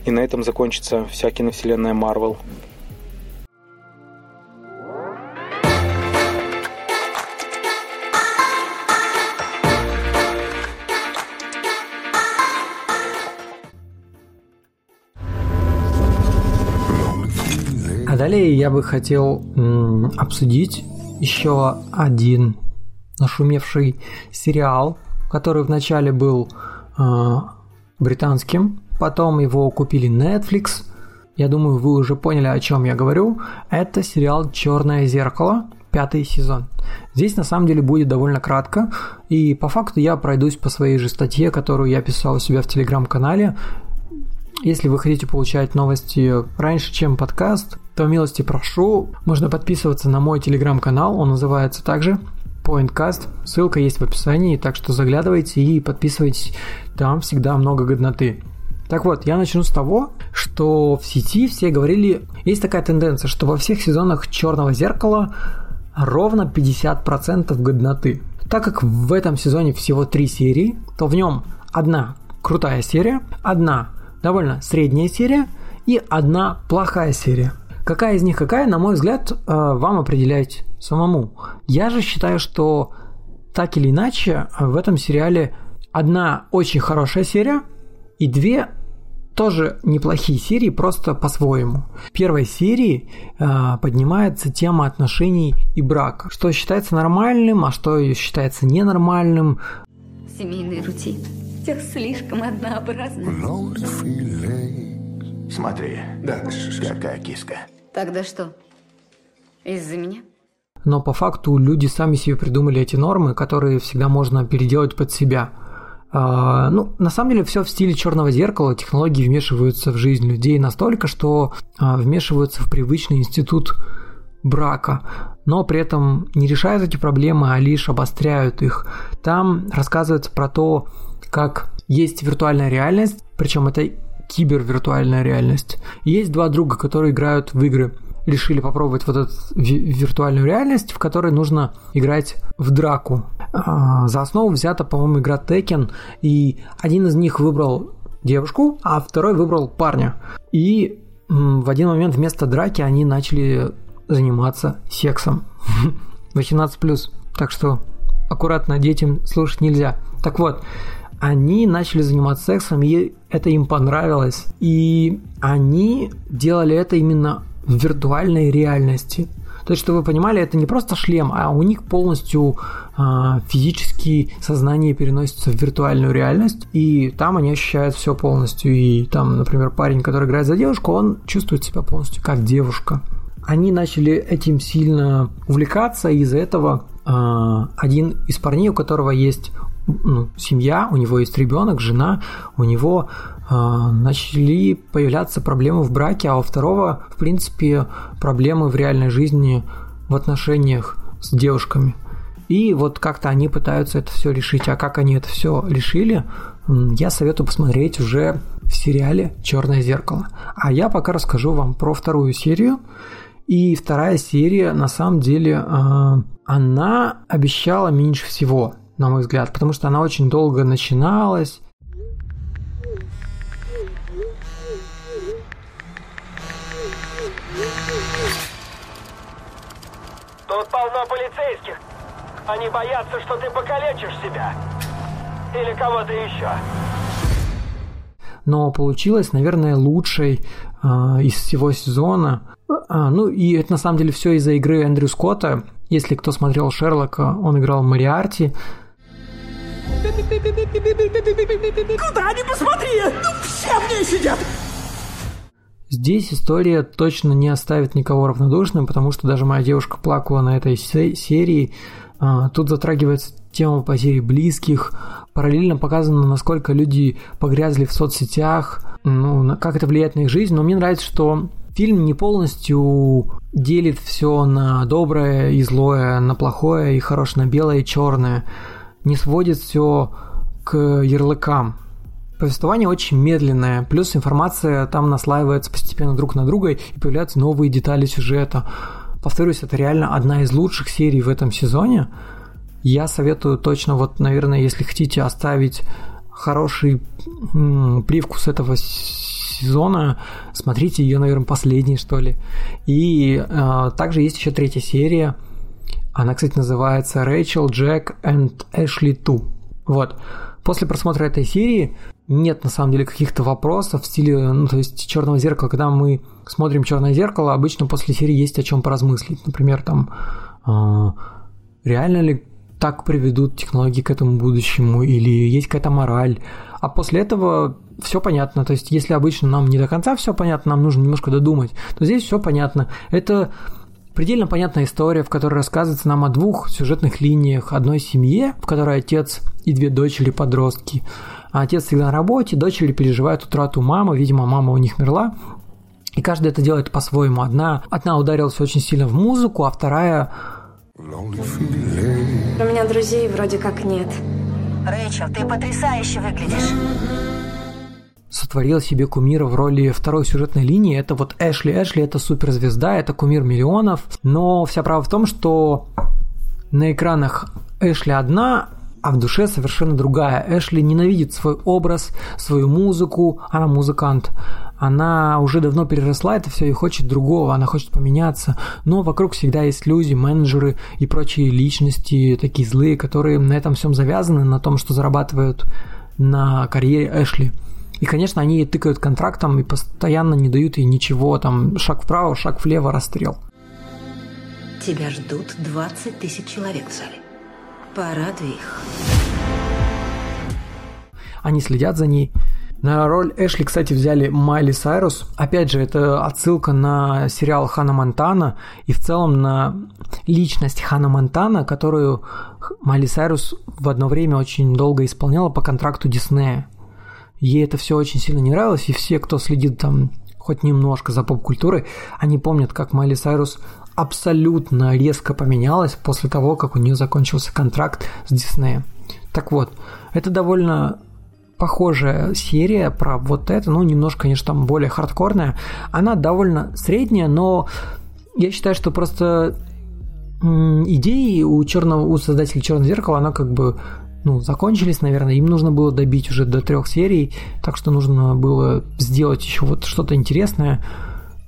И на этом закончится вся киновселенная Марвел. А далее я бы хотел м, обсудить еще один нашумевший сериал, который вначале был э, британским, потом его купили Netflix. Я думаю, вы уже поняли, о чем я говорю. Это сериал Черное зеркало, пятый сезон. Здесь на самом деле будет довольно кратко, и по факту я пройдусь по своей же статье, которую я писал у себя в телеграм-канале. Если вы хотите получать новости раньше, чем подкаст, то милости прошу. Можно подписываться на мой телеграм-канал, он называется также Pointcast. Ссылка есть в описании, так что заглядывайте и подписывайтесь. Там всегда много годноты. Так вот, я начну с того, что в сети все говорили, есть такая тенденция, что во всех сезонах Черного зеркала ровно 50% годноты. Так как в этом сезоне всего три серии, то в нем одна крутая серия, одна довольно средняя серия и одна плохая серия. Какая из них какая, на мой взгляд, э, вам определять самому. Я же считаю, что так или иначе в этом сериале одна очень хорошая серия и две тоже неплохие серии, просто по-своему. В первой серии э, поднимается тема отношений и брака. Что считается нормальным, а что считается ненормальным. Семейный рутин. Все слишком однообразно. Смотри, да, какая киска. Тогда что? Из-за меня? Но по факту люди сами себе придумали эти нормы, которые всегда можно переделать под себя. А, ну, на самом деле все в стиле черного зеркала, технологии вмешиваются в жизнь людей настолько, что а, вмешиваются в привычный институт брака, но при этом не решают эти проблемы, а лишь обостряют их. Там рассказывается про то, как есть виртуальная реальность, причем это кибервиртуальная реальность. Есть два друга, которые играют в игры. Решили попробовать вот эту виртуальную реальность, в которой нужно играть в драку. А, за основу взята, по-моему, игра Tekken, и один из них выбрал девушку, а второй выбрал парня. И в один момент вместо драки они начали заниматься сексом. <laughs> 18+. Так что аккуратно детям слушать нельзя. Так вот, они начали заниматься сексом, и это им понравилось. И они делали это именно в виртуальной реальности. То есть, чтобы вы понимали, это не просто шлем, а у них полностью а, физически сознание переносится в виртуальную реальность, и там они ощущают все полностью. И там, например, парень, который играет за девушку, он чувствует себя полностью как девушка. Они начали этим сильно увлекаться, и из-за этого а, один из парней, у которого есть ну, семья, у него есть ребенок, жена, у него э, начали появляться проблемы в браке, а у второго, в принципе, проблемы в реальной жизни в отношениях с девушками. И вот как-то они пытаются это все решить. А как они это все решили, я советую посмотреть уже в сериале Черное зеркало. А я пока расскажу вам про вторую серию. И вторая серия, на самом деле, э, она обещала меньше всего на мой взгляд, потому что она очень долго начиналась. Тут полно полицейских. Они боятся, что ты покалечишь себя. Или кого-то еще. но получилась, наверное, лучшей э, из всего сезона. А, ну и это на самом деле все из-за игры Эндрю Скотта. Если кто смотрел Шерлока, он играл Мариарти. Куда ни посмотри, ну все в ней сидят. Здесь история точно не оставит никого равнодушным, потому что даже моя девушка плакала на этой серии. А, тут затрагивается тема потери близких, параллельно показано, насколько люди погрязли в соцсетях, ну, как это влияет на их жизнь. Но мне нравится, что фильм не полностью делит все на доброе и злое, на плохое и хорошее, на белое и черное. Не сводит все к ярлыкам. Повествование очень медленное, плюс информация там наслаивается постепенно друг на друга и появляются новые детали сюжета. Повторюсь, это реально одна из лучших серий в этом сезоне. Я советую точно, вот, наверное, если хотите оставить хороший м, привкус этого сезона, смотрите ее, наверное, последней, что ли. И э, также есть еще третья серия. Она, кстати, называется Рэйчел, Джек и Эшли Ту. Вот. После просмотра этой серии нет на самом деле каких-то вопросов в стиле, ну, то есть черного зеркала, когда мы смотрим черное зеркало, обычно после серии есть о чем поразмыслить. Например, там э, реально ли так приведут технологии к этому будущему, или есть какая-то мораль. А после этого все понятно. То есть, если обычно нам не до конца все понятно, нам нужно немножко додумать, то здесь все понятно. Это предельно понятная история, в которой рассказывается нам о двух сюжетных линиях. Одной семье, в которой отец и две дочери подростки. А отец всегда на работе, дочери переживают утрату мамы, видимо, мама у них мерла. И каждый это делает по-своему. Одна, одна ударилась очень сильно в музыку, а вторая... У меня друзей вроде как нет. Рэйчел, ты потрясающе выглядишь сотворила себе кумира в роли второй сюжетной линии. Это вот Эшли. Эшли это суперзвезда, это кумир миллионов. Но вся правда в том, что на экранах Эшли одна, а в душе совершенно другая. Эшли ненавидит свой образ, свою музыку, она музыкант. Она уже давно переросла это все и хочет другого, она хочет поменяться. Но вокруг всегда есть люди, менеджеры и прочие личности, такие злые, которые на этом всем завязаны, на том, что зарабатывают на карьере Эшли. И, конечно, они ей тыкают контрактом и постоянно не дают ей ничего, там, шаг вправо, шаг влево, расстрел. Тебя ждут 20 тысяч человек в зале. Порадуй их. Они следят за ней. На роль Эшли, кстати, взяли Майли Сайрус. Опять же, это отсылка на сериал Хана Монтана и в целом на личность Хана Монтана, которую Майли Сайрус в одно время очень долго исполняла по контракту Диснея. Ей это все очень сильно не нравилось, и все, кто следит там хоть немножко за поп-культурой, они помнят, как Майли Сайрус абсолютно резко поменялась после того, как у нее закончился контракт с Диснеем. Так вот, это довольно похожая серия про вот это, ну, немножко, конечно, там более хардкорная. Она довольно средняя, но я считаю, что просто идеи у черного, у создателя Черного зеркала, она как бы ну, закончились, наверное, им нужно было добить уже до трех серий, так что нужно было сделать еще вот что-то интересное,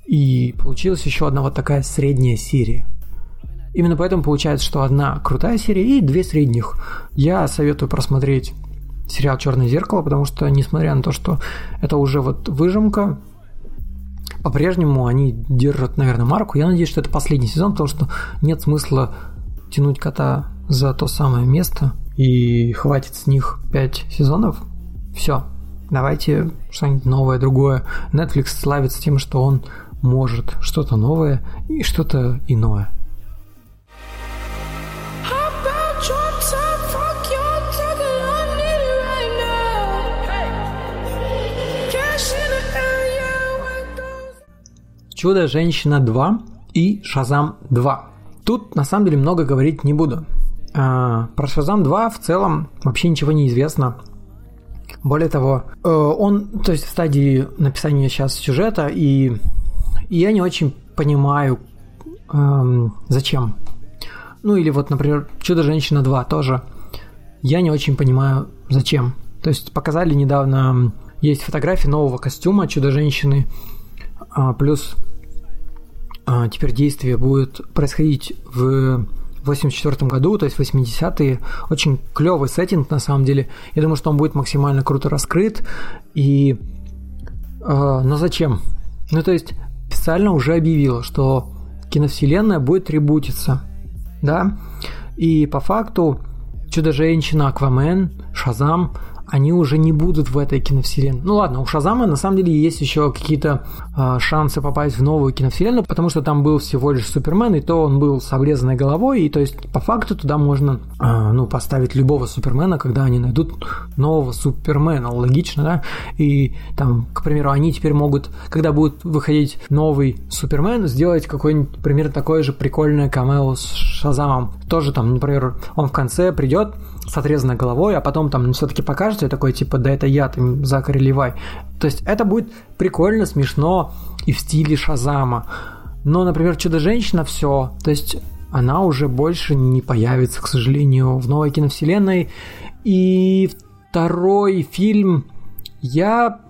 и получилась еще одна вот такая средняя серия. Именно поэтому получается, что одна крутая серия и две средних. Я советую просмотреть сериал Черное зеркало, потому что, несмотря на то, что это уже вот выжимка, по-прежнему они держат, наверное, марку. Я надеюсь, что это последний сезон, потому что нет смысла тянуть кота за то самое место и хватит с них 5 сезонов. Все, давайте что-нибудь новое, другое. Netflix славится тем, что он может что-то новое и что-то иное. Чудо-женщина 2 и Шазам 2. Тут на самом деле много говорить не буду. А, про Шазам 2 в целом вообще ничего не известно. Более того, э, он, то есть в стадии написания сейчас сюжета, и, и я не очень понимаю, эм, зачем. Ну или вот, например, Чудо-женщина 2 тоже. Я не очень понимаю, зачем. То есть показали недавно, есть фотографии нового костюма Чудо-женщины, а, плюс а, теперь действие будет происходить в 84 году, то есть 80-е. Очень клевый сеттинг, на самом деле. Я думаю, что он будет максимально круто раскрыт. И Э, но зачем? Ну, то есть, официально уже объявила, что киновселенная будет ребутиться, да? И по факту Чудо-женщина, Аквамен, Шазам, они уже не будут в этой киновселенной. Ну ладно, у Шазама на самом деле есть еще какие-то шансы попасть в новую киновселенную, потому что там был всего лишь Супермен, и то он был с обрезанной головой, и то есть по факту туда можно э, ну, поставить любого Супермена, когда они найдут нового Супермена, логично, да? И там, к примеру, они теперь могут, когда будет выходить новый Супермен, сделать какой-нибудь примерно такое же прикольное камео с Шазамом. Тоже там, например, он в конце придет, с отрезанной головой, а потом там все-таки покажется и такой, типа, да это я, ты Закари Левай. То есть это будет прикольно, смешно и в стиле Шазама. Но, например, Чудо-женщина все, то есть она уже больше не появится, к сожалению, в новой киновселенной. И второй фильм, я...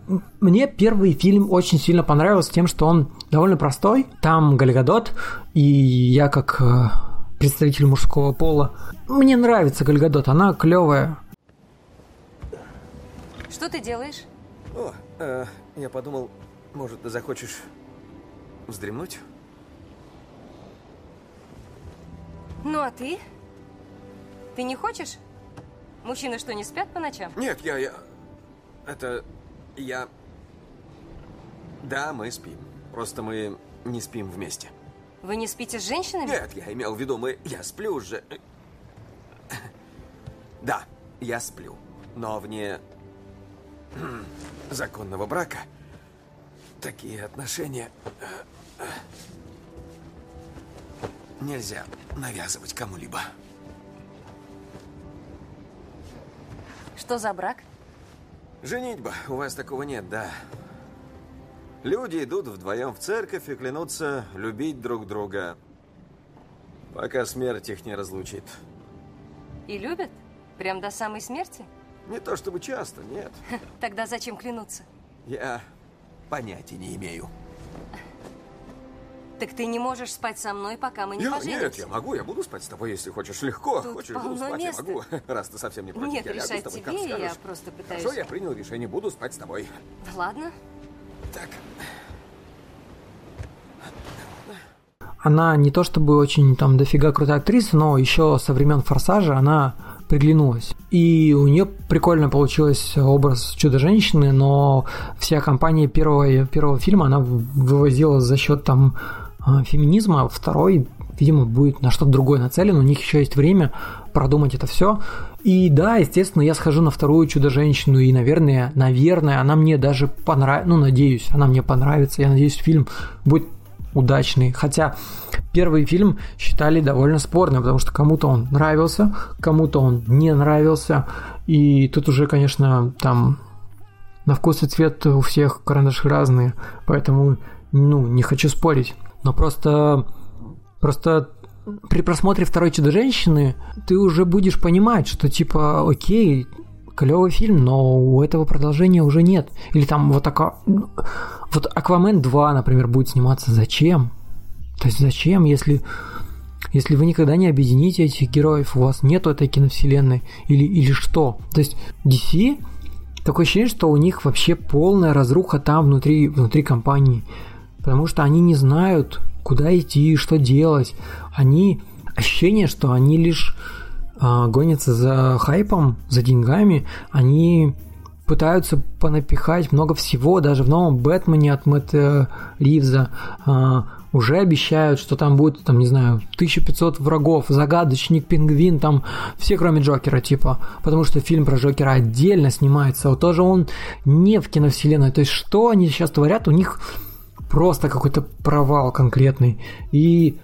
Мне первый фильм очень сильно понравился тем, что он довольно простой. Там Гальгадот, и я как э, представитель мужского пола. Мне нравится Гальгадот, она клевая. Что ты делаешь? О, э, я подумал, может, ты захочешь вздремнуть? Ну, а ты? Ты не хочешь? Мужчины что, не спят по ночам? Нет, я... я... Это... Я... Да, мы спим. Просто мы не спим вместе. Вы не спите с женщинами? Нет, я имел в виду, мы... Я сплю же... <clears throat> Да, я сплю. Но вне... <clears throat> законного брака такие отношения... Нельзя навязывать кому-либо. Что за брак? Женитьба. У вас такого нет, да? Люди идут вдвоем в церковь и клянутся любить друг друга, пока смерть их не разлучит. И любят? Прям до самой смерти? Не то чтобы часто, нет. <laughs> Тогда зачем клянуться? Я понятия не имею. Так ты не можешь спать со мной, пока мы не я, поженимся? Нет, я могу, я буду спать с тобой, если хочешь легко. Тут хочешь, полно буду спать, места. я могу. <laughs> Раз ты совсем не против, Нет, я лягу решать с тобой, тебе, как я скажешь. просто пытаюсь... Хорошо, я принял решение, буду спать с тобой. Ладно. Так. Она не то чтобы очень там дофига крутая актриса, но еще со времен Форсажа она приглянулась. И у нее прикольно получилось образ Чудо-женщины, но вся компания первого, первого фильма она вывозила за счет там а, феминизма, а второй, видимо, будет на что-то другое нацелен, у них еще есть время продумать это все. И да, естественно, я схожу на вторую Чудо-женщину, и, наверное, наверное, она мне даже понравится, ну, надеюсь, она мне понравится, я надеюсь, фильм будет удачный. Хотя первый фильм считали довольно спорным, потому что кому-то он нравился, кому-то он не нравился. И тут уже, конечно, там на вкус и цвет у всех карандаши разные, поэтому, ну, не хочу спорить. Но просто, просто при просмотре второй Чудо-женщины ты уже будешь понимать, что типа, окей, клевый фильм, но у этого продолжения уже нет. Или там вот такая... Вот Аквамен 2, например, будет сниматься. Зачем? То есть зачем, если, если вы никогда не объедините этих героев, у вас нету этой киновселенной, или, или что? То есть DC, такое ощущение, что у них вообще полная разруха там внутри, внутри компании. Потому что они не знают, куда идти, что делать. Они... Ощущение, что они лишь гонятся за хайпом, за деньгами. Они пытаются понапихать много всего, даже в новом Бэтмене от Мэтта Ривза. А, уже обещают, что там будет, там, не знаю, 1500 врагов, загадочник, пингвин, там все, кроме Джокера, типа, потому что фильм про Джокера отдельно снимается, вот тоже он не в киновселенной, то есть что они сейчас творят, у них просто какой-то провал конкретный, и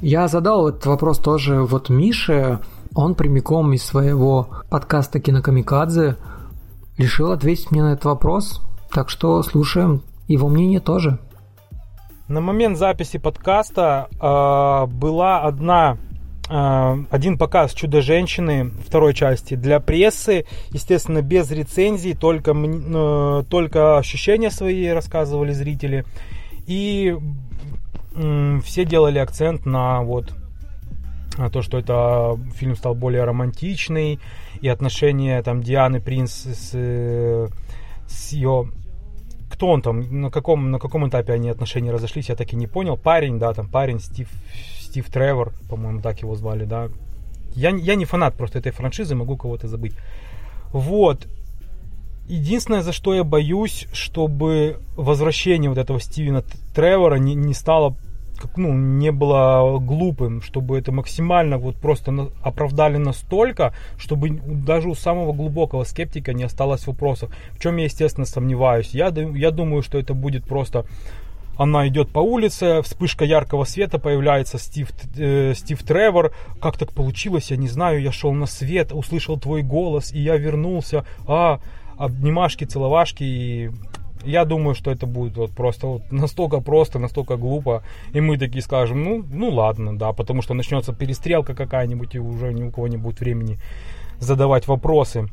я задал этот вопрос тоже вот Мише, он прямиком из своего подкаста «Кинокамикадзе» решил ответить мне на этот вопрос, так что слушаем его мнение тоже. На момент записи подкаста э, была одна э, один показ Чудо-женщины второй части для прессы, естественно, без рецензий, только, э, только ощущения свои рассказывали зрители. И все делали акцент на вот то, что это фильм стал более романтичный, и отношения там Дианы Принц с, с ее кто он там, на каком, на каком этапе они отношения разошлись, я так и не понял. Парень, да, там парень Стив, Стив Тревор, по-моему, так его звали, да. Я, я не фанат просто этой франшизы, могу кого-то забыть. Вот. Единственное, за что я боюсь, чтобы возвращение вот этого Стивена Тревора не, не стало как, ну, не было глупым, чтобы это максимально вот просто на, оправдали настолько, чтобы даже у самого глубокого скептика не осталось вопросов. В чем я, естественно, сомневаюсь. Я, я думаю, что это будет просто она идет по улице, вспышка яркого света, появляется Стив, э, Стив Тревор. Как так получилось, я не знаю, я шел на свет, услышал твой голос, и я вернулся. А, обнимашки, целовашки, и я думаю, что это будет вот просто вот <laughs> настолько просто, настолько глупо, и мы такие скажем, ну, ну ладно, да, потому что начнется перестрелка какая-нибудь, и уже ни у кого не будет времени задавать вопросы.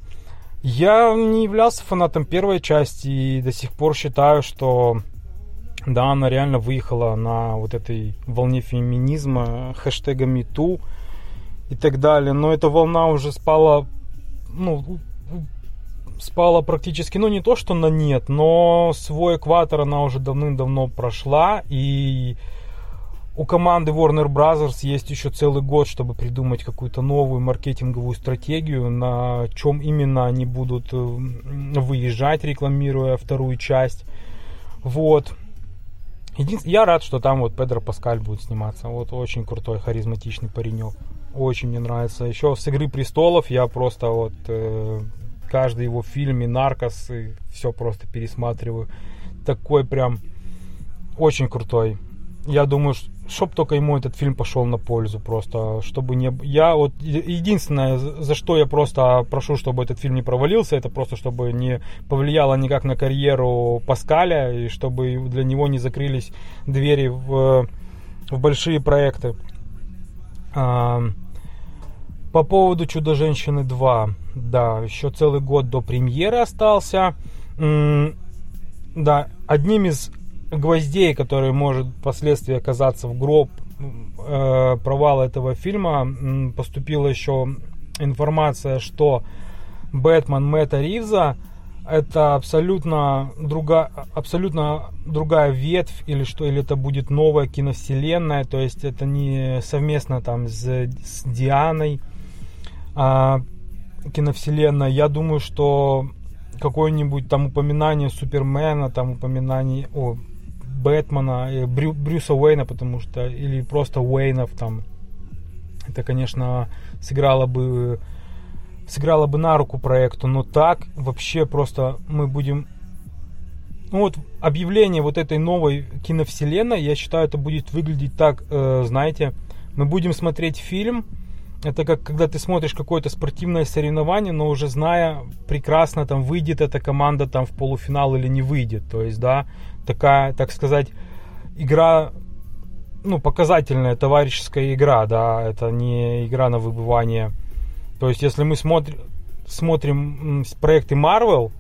Я не являлся фанатом первой части и до сих пор считаю, что да, она реально выехала на вот этой волне феминизма, хэштега #MeToo и так далее. Но эта волна уже спала, ну, спала практически, ну не то что на нет, но свой экватор она уже давным-давно прошла, и у команды Warner Brothers есть еще целый год, чтобы придумать какую-то новую маркетинговую стратегию, на чем именно они будут э, выезжать, рекламируя вторую часть. Вот. Единственное, я рад, что там вот Педро Паскаль будет сниматься. Вот очень крутой, харизматичный паренек. Очень мне нравится. Еще с Игры престолов я просто вот э, каждый его фильм и Наркос и все просто пересматриваю. Такой прям очень крутой. Я думаю, чтоб только ему этот фильм пошел на пользу просто, чтобы не... Я вот единственное, за что я просто прошу, чтобы этот фильм не провалился, это просто чтобы не повлияло никак на карьеру Паскаля и чтобы для него не закрылись двери в, в большие проекты. По поводу Чудо-женщины 2, да, еще целый год до премьеры остался. Да, одним из гвоздей, который может впоследствии оказаться в гроб э, провала этого фильма, поступила еще информация, что Бэтмен Мэтта Ривза это абсолютно другая, абсолютно другая ветвь, или что, или это будет новая киновселенная, то есть это не совместно там с, с Дианой а, киновселенная. Я думаю, что какое-нибудь там упоминание Супермена, там упоминание, о, Бэтмена, э, Брю, Брюса Уэйна, потому что, или просто Уэйнов там, это, конечно, сыграло бы сыграло бы на руку проекту, но так вообще просто мы будем ну вот объявление вот этой новой киновселенной, я считаю, это будет выглядеть так, э, знаете, мы будем смотреть фильм, это как когда ты смотришь какое-то спортивное соревнование, но уже зная прекрасно, там выйдет эта команда там в полуфинал или не выйдет. То есть, да, такая, так сказать, игра, ну, показательная товарищеская игра, да, это не игра на выбывание. То есть, если мы смотрим, смотрим проекты Marvel,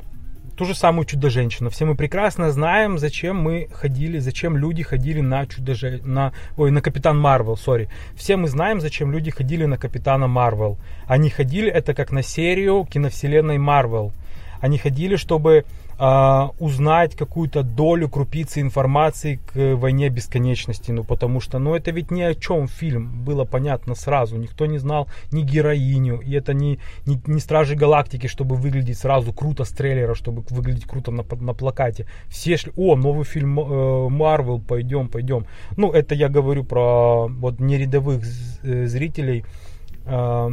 ту же самую Чудо-женщину. Все мы прекрасно знаем, зачем мы ходили, зачем люди ходили на чудо на, ой, на Капитан Марвел, сори. Все мы знаем, зачем люди ходили на Капитана Марвел. Они ходили это как на серию киновселенной Марвел. Они ходили, чтобы э, узнать какую-то долю, крупицы информации к войне бесконечности. Ну, потому что, ну, это ведь ни о чем фильм. Было понятно сразу. Никто не знал ни героиню. И это не, не, не Стражи Галактики, чтобы выглядеть сразу круто с трейлера, чтобы выглядеть круто на, на плакате. Все шли, о, новый фильм Марвел, э, пойдем, пойдем. Ну, это я говорю про вот нерядовых э, зрителей. Э,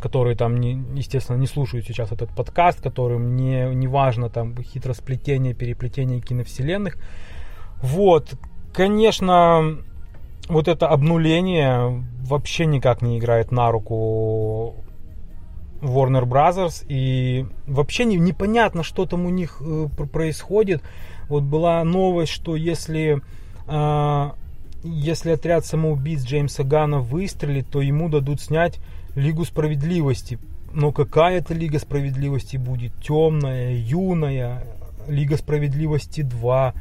которые там, естественно, не слушают сейчас этот подкаст, которым не, не важно там хитросплетение, переплетение киновселенных. Вот, конечно, вот это обнуление вообще никак не играет на руку Warner Brothers и вообще не, непонятно, что там у них э, происходит. Вот была новость, что если э, если отряд самоубийц Джеймса Гана выстрелит, то ему дадут снять Лигу справедливости. Но какая это Лига справедливости будет? Темная, юная, Лига справедливости 2.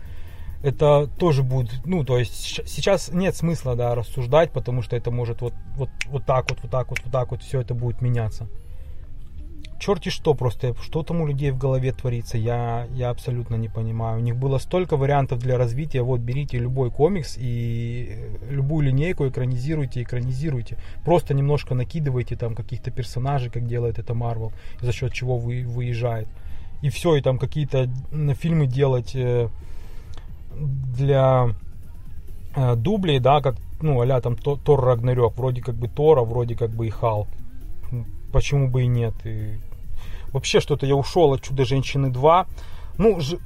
Это тоже будет, ну, то есть сейчас нет смысла, да, рассуждать, потому что это может вот, вот, вот так вот, вот так вот, вот так вот, все это будет меняться. Черти что просто, что там у людей в голове творится, я, я абсолютно не понимаю. У них было столько вариантов для развития, вот берите любой комикс и э, любую линейку экранизируйте, экранизируйте. Просто немножко накидывайте там каких-то персонажей, как делает это Marvel, за счет чего вы, выезжает. И все, и там какие-то фильмы делать э, для э, дублей, да, как, ну, а там Тор Рагнарёк, вроде как бы Тора, вроде как бы и Халк. Почему бы и нет? И вообще что-то я ушел от Чудо-женщины 2. Ну, ж,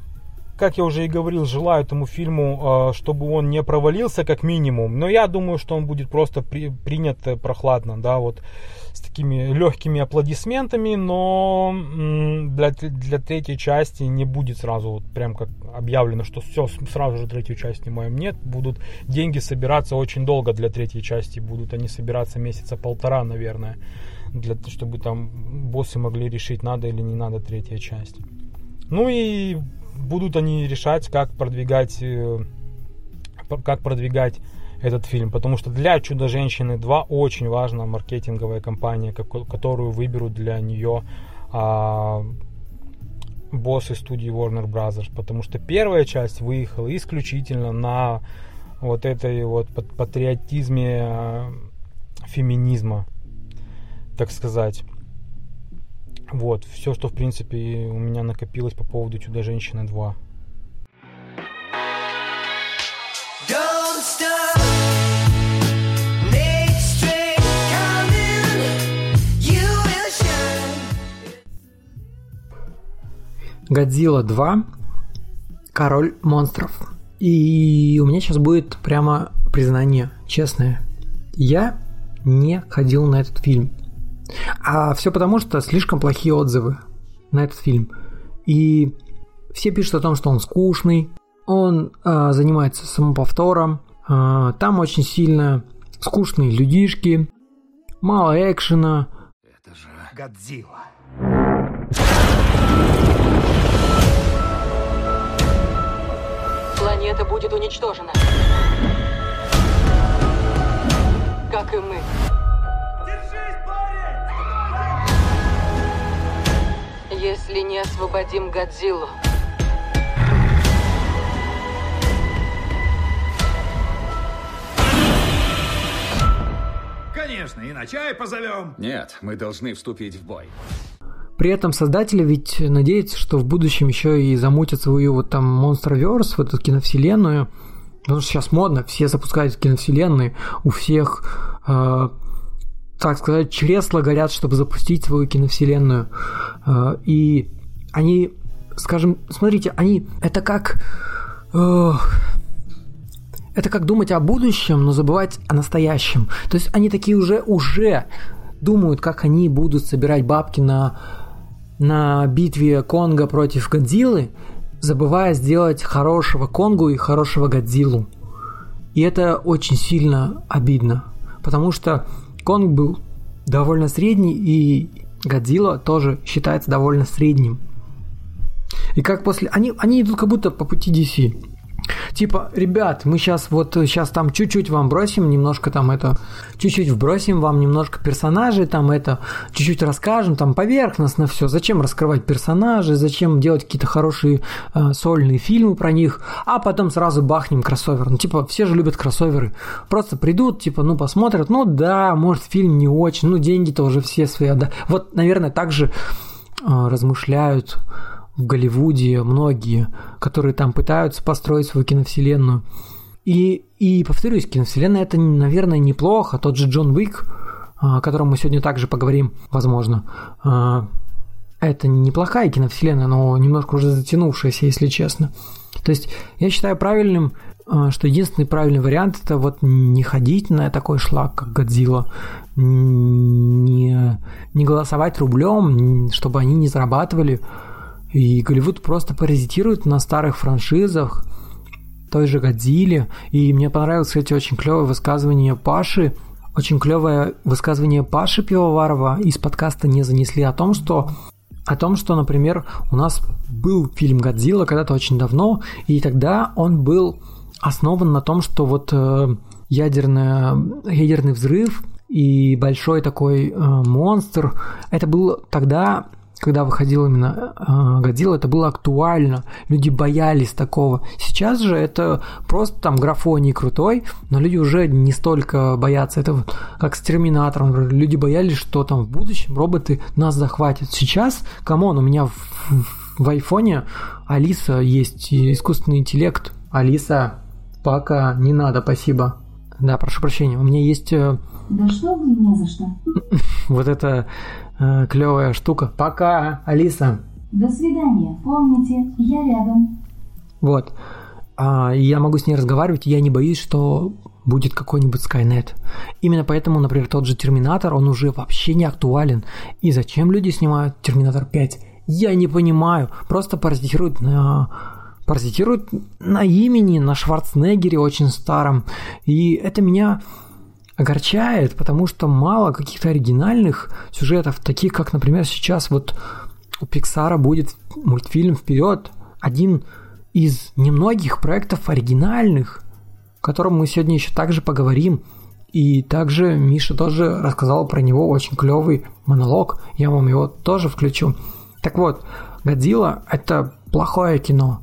как я уже и говорил, желаю этому фильму, э, чтобы он не провалился как минимум. Но я думаю, что он будет просто при, принят прохладно, да, вот с такими легкими аплодисментами, но для, для третьей части не будет сразу вот прям как объявлено, что все, сразу же третью часть снимаем. Нет, будут деньги собираться очень долго для третьей части, будут они собираться месяца полтора, наверное для, чтобы там боссы могли решить, надо или не надо третья часть. Ну и будут они решать, как продвигать, э, как продвигать этот фильм, потому что для Чудо-женщины 2 очень важна маркетинговая кампания, которую выберут для нее а, боссы студии Warner Bros. Потому что первая часть выехала исключительно на вот этой вот патриотизме а, феминизма так сказать. Вот, все, что, в принципе, у меня накопилось по поводу Чудо-женщины 2. Годзилла 2. Король монстров. И у меня сейчас будет прямо признание честное. Я не ходил на этот фильм. А все потому, что слишком плохие отзывы на этот фильм. И все пишут о том, что он скучный, он э, занимается самоповтором, э, там очень сильно скучные людишки, мало экшена. Это же Годзилла. Планета будет уничтожена. Как и мы. Если не освободим Годзиллу. Конечно, и на чай позовем. Нет, мы должны вступить в бой. При этом создатели ведь надеются, что в будущем еще и замутят свою вот там Monsterverse, вот эту киновселенную. Потому что сейчас модно, все запускают киновселенные, у всех э, так сказать, чресла горят, чтобы запустить свою киновселенную. Э, и они, скажем, смотрите, они, это как... Э, это как думать о будущем, но забывать о настоящем. То есть они такие уже, уже думают, как они будут собирать бабки на, на битве Конга против Годзиллы, забывая сделать хорошего Конгу и хорошего Годзиллу. И это очень сильно обидно, потому что Конг был довольно средний, и Годзилла тоже считается довольно средним. И как после... Они, они идут как будто по пути DC. Типа, ребят, мы сейчас вот сейчас там чуть-чуть вам бросим, немножко там это, чуть-чуть вбросим вам немножко персонажей, там это, чуть-чуть расскажем, там поверхностно все. Зачем раскрывать персонажей, зачем делать какие-то хорошие э, сольные фильмы про них, а потом сразу бахнем кроссовер. Ну, типа, все же любят кроссоверы. Просто придут, типа, ну, посмотрят, ну да, может, фильм не очень, ну, деньги-то уже все свои отдали. Вот, наверное, также э, размышляют в Голливуде, многие, которые там пытаются построить свою киновселенную. И, и повторюсь, киновселенная это, наверное, неплохо. Тот же Джон Уик, о котором мы сегодня также поговорим, возможно, а, это неплохая киновселенная, но немножко уже затянувшаяся, если честно. То есть я считаю правильным, а, что единственный правильный вариант это вот не ходить на такой шлак, как Годзилла, не, не голосовать рублем, чтобы они не зарабатывали и Голливуд просто паразитирует на старых франшизах, той же Годзилле. И мне понравилось, кстати, очень клевое высказывание Паши, очень клевое высказывание Паши Пивоварова из подкаста «Не занесли» о том, что о том, что, например, у нас был фильм «Годзилла» когда-то очень давно, и тогда он был основан на том, что вот э, ядерная, ядерный взрыв и большой такой э, монстр, это был тогда когда выходил именно э, Годзилла, это было актуально. Люди боялись такого. Сейчас же это просто там графоний крутой, но люди уже не столько боятся. Это как с Терминатором. Люди боялись, что там в будущем роботы нас захватят. Сейчас, come on, у меня в, в айфоне Алиса есть, искусственный интеллект. Алиса, пока не надо, спасибо. Да, прошу прощения, у меня есть... Э, да что вы, не за что. <laughs> Вот это э, клевая штука. Пока, Алиса. До свидания. Помните, я рядом. Вот. А, я могу с ней разговаривать, я не боюсь, что будет какой-нибудь Skynet. Именно поэтому, например, тот же Терминатор, он уже вообще не актуален. И зачем люди снимают Терминатор 5? Я не понимаю. Просто паразитируют на паразитируют на имени, на Шварценеггере очень старом. И это меня огорчает, потому что мало каких-то оригинальных сюжетов, таких как, например, сейчас вот у Пиксара будет мультфильм «Вперед», один из немногих проектов оригинальных, о котором мы сегодня еще также поговорим. И также Миша тоже рассказал про него очень клевый монолог, я вам его тоже включу. Так вот, «Годзилла» — это плохое кино.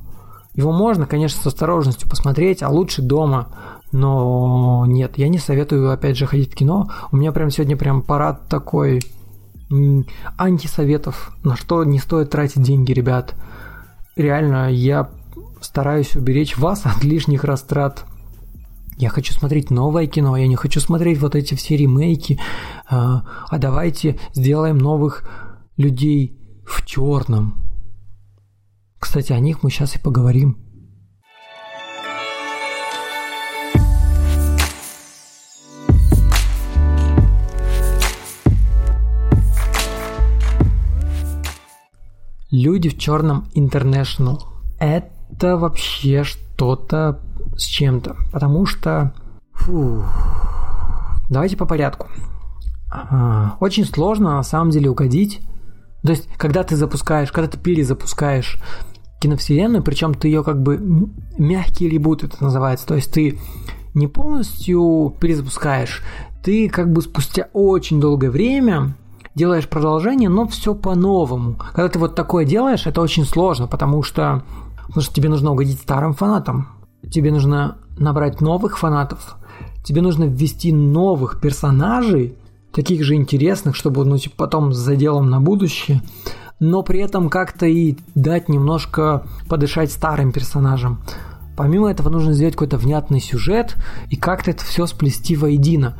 Его можно, конечно, с осторожностью посмотреть, а лучше дома. Но нет, я не советую, опять же, ходить в кино. У меня прям сегодня прям парад такой антисоветов, на что не стоит тратить деньги, ребят. Реально, я стараюсь уберечь вас <laughs> от лишних растрат. Я хочу смотреть новое кино, я не хочу смотреть вот эти все ремейки. А, а давайте сделаем новых людей в черном. Кстати, о них мы сейчас и поговорим. Люди в черном International. Это вообще что-то с чем-то. Потому что... Фу, давайте по порядку. А, очень сложно на самом деле угодить. То есть, когда ты запускаешь, когда ты перезапускаешь киновселенную, причем ты ее как бы мягкий ребут это называется. То есть ты не полностью перезапускаешь, ты как бы спустя очень долгое время делаешь продолжение, но все по-новому. Когда ты вот такое делаешь, это очень сложно, потому что, потому что тебе нужно угодить старым фанатам, тебе нужно набрать новых фанатов, тебе нужно ввести новых персонажей, таких же интересных, чтобы ну, типа, потом с заделом на будущее, но при этом как-то и дать немножко подышать старым персонажам. Помимо этого нужно сделать какой-то внятный сюжет и как-то это все сплести воедино.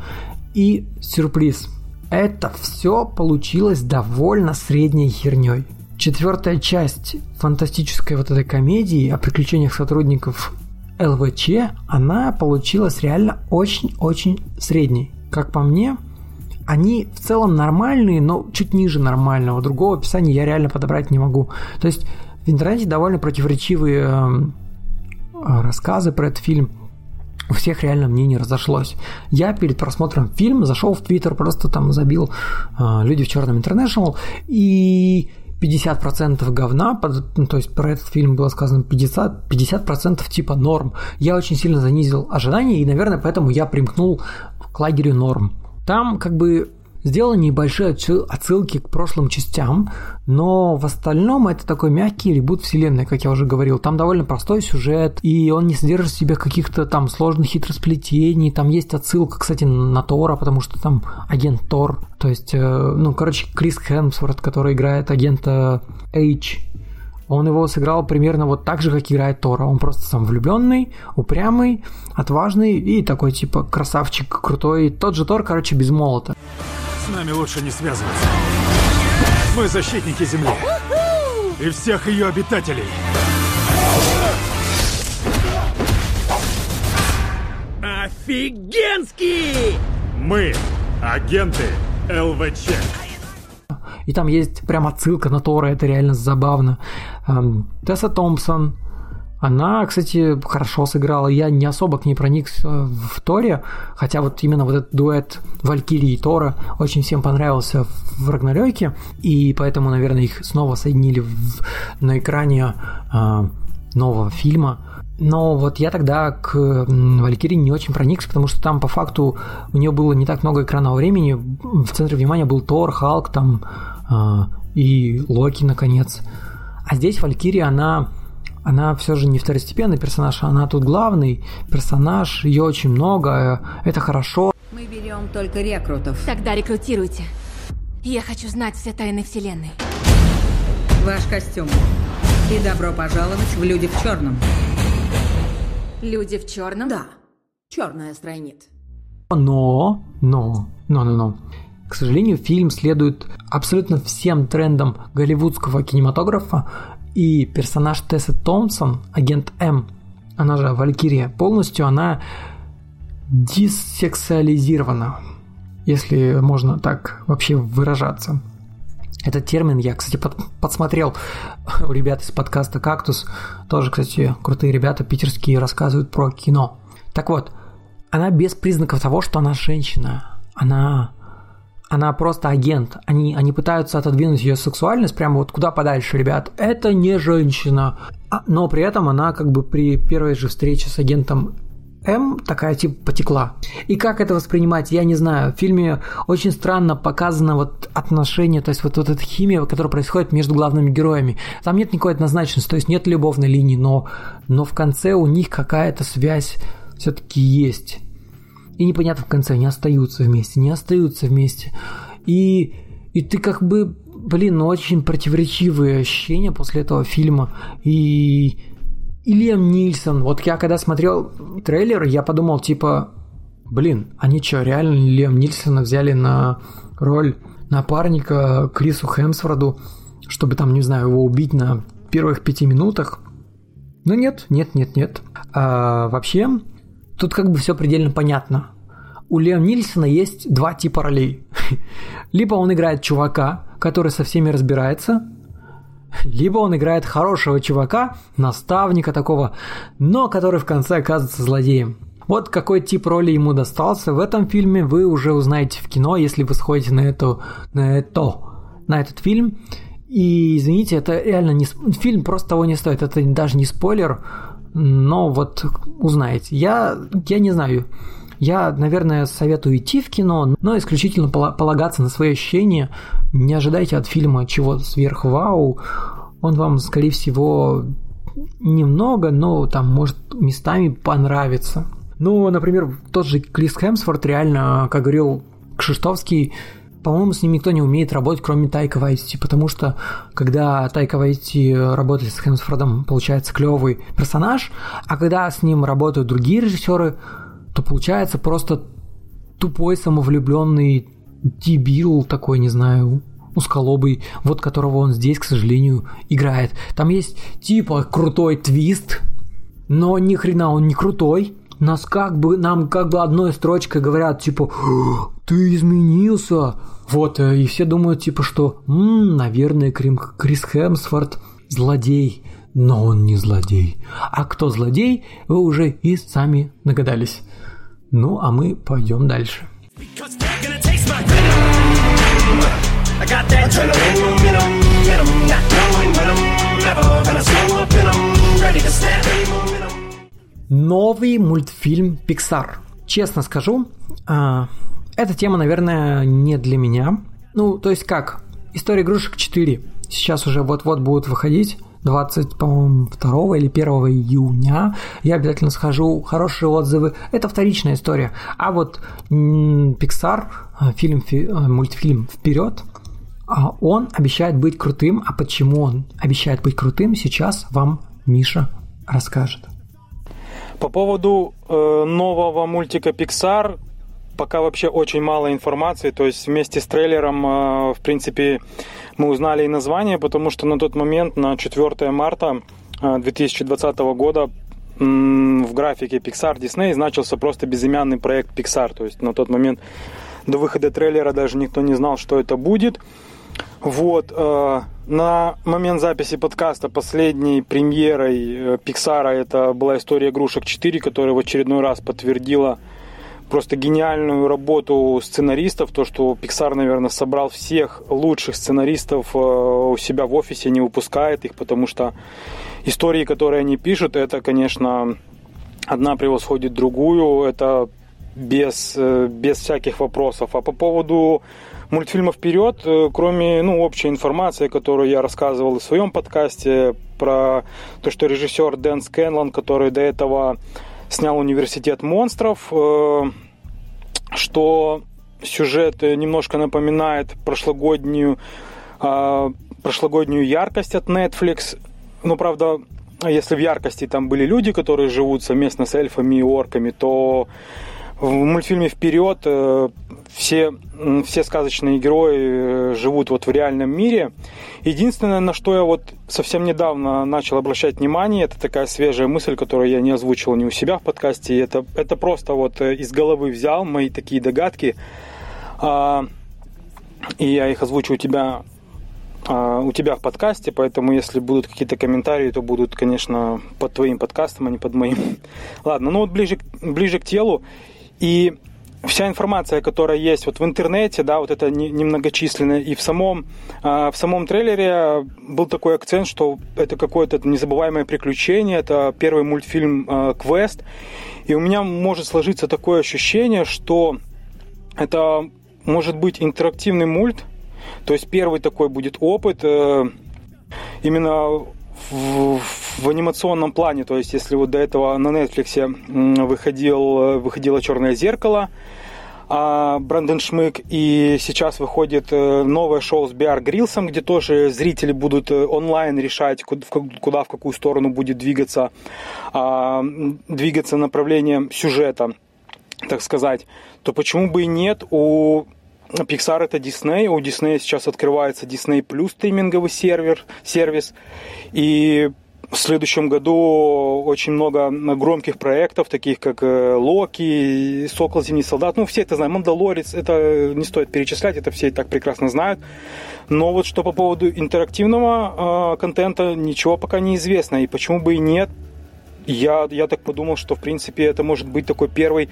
И сюрприз – это все получилось довольно средней херней. Четвертая часть фантастической вот этой комедии о приключениях сотрудников ЛВЧ, она получилась реально очень-очень средней. Как по мне, они в целом нормальные, но чуть ниже нормального. Другого описания я реально подобрать не могу. То есть в интернете довольно противоречивые э, рассказы про этот фильм у всех реально мнение разошлось. Я перед просмотром фильма зашел в Твиттер, просто там забил э, «Люди в черном интернешнл» и 50% говна, ну, то есть про этот фильм было сказано 50%, 50% типа норм. Я очень сильно занизил ожидания, и, наверное, поэтому я примкнул к лагерю норм. Там как бы Сделаны небольшие отсылки к прошлым частям, но в остальном это такой мягкий ребут вселенной, как я уже говорил. Там довольно простой сюжет, и он не содержит в себе каких-то там сложных хитросплетений. Там есть отсылка, кстати, на Тора, потому что там агент Тор. То есть, э, ну, короче, Крис Хемсворт, который играет агента H он его сыграл примерно вот так же, как играет Тора. Он просто сам влюбленный, упрямый, отважный и такой типа красавчик крутой. Тот же Тор, короче, без молота. С нами лучше не связываться. Мы защитники Земли. И всех ее обитателей. Офигенский! Мы агенты ЛВЧ. И там есть прям отсылка на Тора, это реально забавно. Тесса Томпсон, она, кстати, хорошо сыграла. Я не особо к ней проник в Торе, хотя вот именно вот этот дуэт Валькирии и Тора очень всем понравился в Рагнарёке, и поэтому, наверное, их снова соединили в, на экране э, нового фильма. Но вот я тогда к Валькирии не очень проникся, потому что там по факту у нее было не так много экранного времени. В центре внимания был Тор, Халк, там э, и Локи, наконец. А здесь Валькирия, она, она все же не второстепенный персонаж, она тут главный персонаж, ее очень много, это хорошо. Мы берем только рекрутов. Тогда рекрутируйте. Я хочу знать все тайны Вселенной. Ваш костюм. И добро пожаловать в «Люди в черном». Люди в черном? Да. Черная страница. Но, но, но, но, но. К сожалению, фильм следует абсолютно всем трендам голливудского кинематографа, и персонаж Тесса Томпсон, агент М, она же Валькирия, полностью она диссексуализирована, если можно так вообще выражаться. Этот термин я, кстати, под, подсмотрел у ребят из подкаста «Кактус». Тоже, кстати, крутые ребята питерские рассказывают про кино. Так вот, она без признаков того, что она женщина. Она, она просто агент. Они, они пытаются отодвинуть ее сексуальность прямо вот куда подальше, ребят. Это не женщина. А, но при этом она как бы при первой же встрече с агентом М такая типа потекла. И как это воспринимать, я не знаю. В фильме очень странно показано вот отношение, то есть вот, вот эта химия, которая происходит между главными героями. Там нет никакой однозначности, то есть нет любовной линии, но, но в конце у них какая-то связь все-таки есть. И непонятно в конце, они остаются вместе, не остаются вместе. И, и ты как бы, блин, ну очень противоречивые ощущения после этого фильма. И и Лиам Нильсон. Вот я когда смотрел трейлер, я подумал, типа, блин, они что, реально Лиам Нильсона взяли на роль напарника Крису Хемсворду, чтобы там, не знаю, его убить на первых пяти минутах? Ну нет, нет, нет, нет. А, вообще, тут как бы все предельно понятно. У Лиам Нильсона есть два типа ролей. <laughs> Либо он играет чувака, который со всеми разбирается, либо он играет хорошего чувака, наставника такого, но который в конце оказывается злодеем. Вот какой тип роли ему достался в этом фильме, вы уже узнаете в кино, если вы сходите на, эту, на, это, на этот фильм. И извините, это реально не фильм просто того не стоит. Это даже не спойлер, но вот узнаете. Я, я не знаю. Я, наверное, советую идти в кино, но исключительно полагаться на свои ощущения. Не ожидайте от фильма чего-то сверх вау. Он вам, скорее всего, немного, но там может местами понравиться. Ну, например, тот же Крис Хемсворт реально, как говорил Кшиштовский, по-моему, с ним никто не умеет работать, кроме Тайка Вайтити, потому что когда Тайка Вайтити работает с Хемсфордом, получается клевый персонаж, а когда с ним работают другие режиссеры, то получается просто тупой самовлюбленный дебил такой, не знаю, узколобый, вот которого он здесь, к сожалению, играет. Там есть типа крутой твист, но ни хрена он не крутой. Нас как бы, нам как бы одной строчкой говорят, типа, ты изменился. Вот, э, и все думают, типа, что, м-м, наверное, Крим, Крис Хемсворт злодей. Но он не злодей. А кто злодей, вы уже и сами догадались. Ну, а мы пойдем дальше. Новый мультфильм Pixar. Честно скажу, а, эта тема, наверное, не для меня. Ну, то есть как? История игрушек 4 сейчас уже вот-вот будет выходить. 22 или 1 июня. Я обязательно схожу, хорошие отзывы. Это вторичная история. А вот Pixar, э, фильм, фи, э, мультфильм «Вперед», а он обещает быть крутым. А почему он обещает быть крутым, сейчас вам Миша расскажет. По поводу э, нового мультика Pixar, пока вообще очень мало информации. То есть вместе с трейлером, э, в принципе, мы узнали и название, потому что на тот момент, на 4 марта 2020 э, года, в графике Pixar Disney значился просто безымянный проект Pixar. То есть на тот момент до выхода трейлера даже никто не знал, что это будет. Вот, э, на момент записи подкаста последней премьерой Pixar это была история игрушек 4, которая в очередной раз подтвердила просто гениальную работу сценаристов, то, что Pixar, наверное, собрал всех лучших сценаристов э, у себя в офисе, не выпускает их, потому что истории, которые они пишут, это, конечно, одна превосходит другую, это без, э, без всяких вопросов. А по поводу мультфильма вперед, э, кроме ну, общей информации, которую я рассказывал в своем подкасте, про то, что режиссер Дэн Скэнлон, который до этого снял «Университет монстров», э, что сюжет немножко напоминает прошлогоднюю, э, прошлогоднюю яркость от Netflix. Ну, правда, если в яркости там были люди, которые живут совместно с эльфами и орками, то в мультфильме «Вперед» э, все, все сказочные герои э, живут вот в реальном мире. Единственное, на что я вот совсем недавно начал обращать внимание, это такая свежая мысль, которую я не озвучил ни у себя в подкасте. Это, это просто вот э, из головы взял мои такие догадки. А, и я их озвучу у тебя а, у тебя в подкасте, поэтому если будут какие-то комментарии, то будут, конечно, под твоим подкастом, а не под моим. <laughs> Ладно, ну вот ближе, ближе к телу. И вся информация, которая есть вот в интернете, да, вот это немногочисленная, и в самом, а, в самом трейлере был такой акцент, что это какое-то незабываемое приключение, это первый мультфильм а, «Квест», и у меня может сложиться такое ощущение, что это может быть интерактивный мульт, то есть первый такой будет опыт э, именно в, в анимационном плане, то есть если вот до этого на Netflix выходил, выходило «Черное зеркало», а Брэндон Шмык, и сейчас выходит э, новое шоу с Биар Грилсом, где тоже зрители будут э, онлайн решать, куда, в какую сторону будет двигаться, а, двигаться направление сюжета, так сказать, то почему бы и нет? У Pixar это Disney, у Disney сейчас открывается Disney Plus стриминговый сервер, сервис, и в следующем году очень много громких проектов, таких как э, Локи, Сокол, Зимний солдат. Ну, все это знают. Мандалорец, это не стоит перечислять, это все и так прекрасно знают. Но вот что по поводу интерактивного э, контента, ничего пока не известно. И почему бы и нет, я, я так подумал, что, в принципе, это может быть такой первый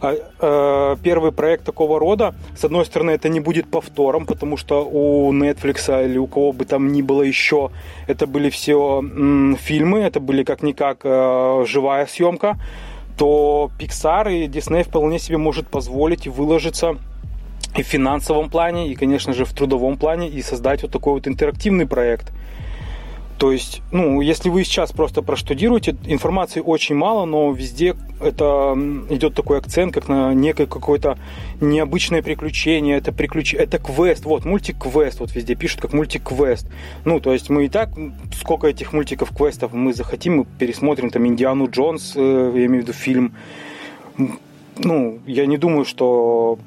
а, э, первый проект такого рода. С одной стороны, это не будет повтором, потому что у Netflix или у кого бы там ни было еще, это были все фильмы, это были как-никак э, живая съемка, то Pixar и Disney вполне себе может позволить выложиться и в финансовом плане, и, конечно же, в трудовом плане, и создать вот такой вот интерактивный проект – то есть, ну, если вы сейчас просто проштудируете, информации очень мало, но везде это идет такой акцент, как на некое какое-то необычное приключение, это приключение, это квест, вот, мультик-квест, вот везде пишут как мультик-квест. Ну, то есть мы и так, сколько этих мультиков-квестов мы захотим, мы пересмотрим там Индиану Джонс, э, я имею в виду фильм. Ну, я не думаю, что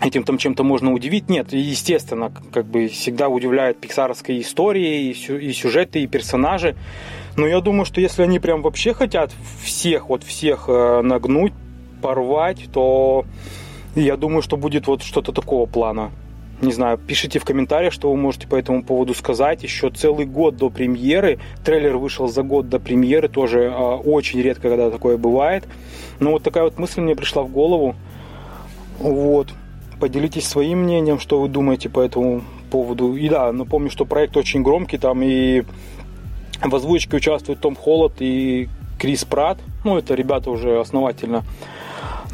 этим там чем-то можно удивить. Нет, естественно, как бы всегда удивляют пиксаровские истории, и сюжеты, и персонажи. Но я думаю, что если они прям вообще хотят всех, вот всех э, нагнуть, порвать, то я думаю, что будет вот что-то такого плана. Не знаю, пишите в комментариях, что вы можете по этому поводу сказать. Еще целый год до премьеры. Трейлер вышел за год до премьеры. Тоже э, очень редко, когда такое бывает. Но вот такая вот мысль мне пришла в голову. Вот. Поделитесь своим мнением, что вы думаете по этому поводу. И да, напомню, что проект очень громкий, там и в озвучке участвуют Том Холланд и Крис Пратт. Ну, это ребята уже основательно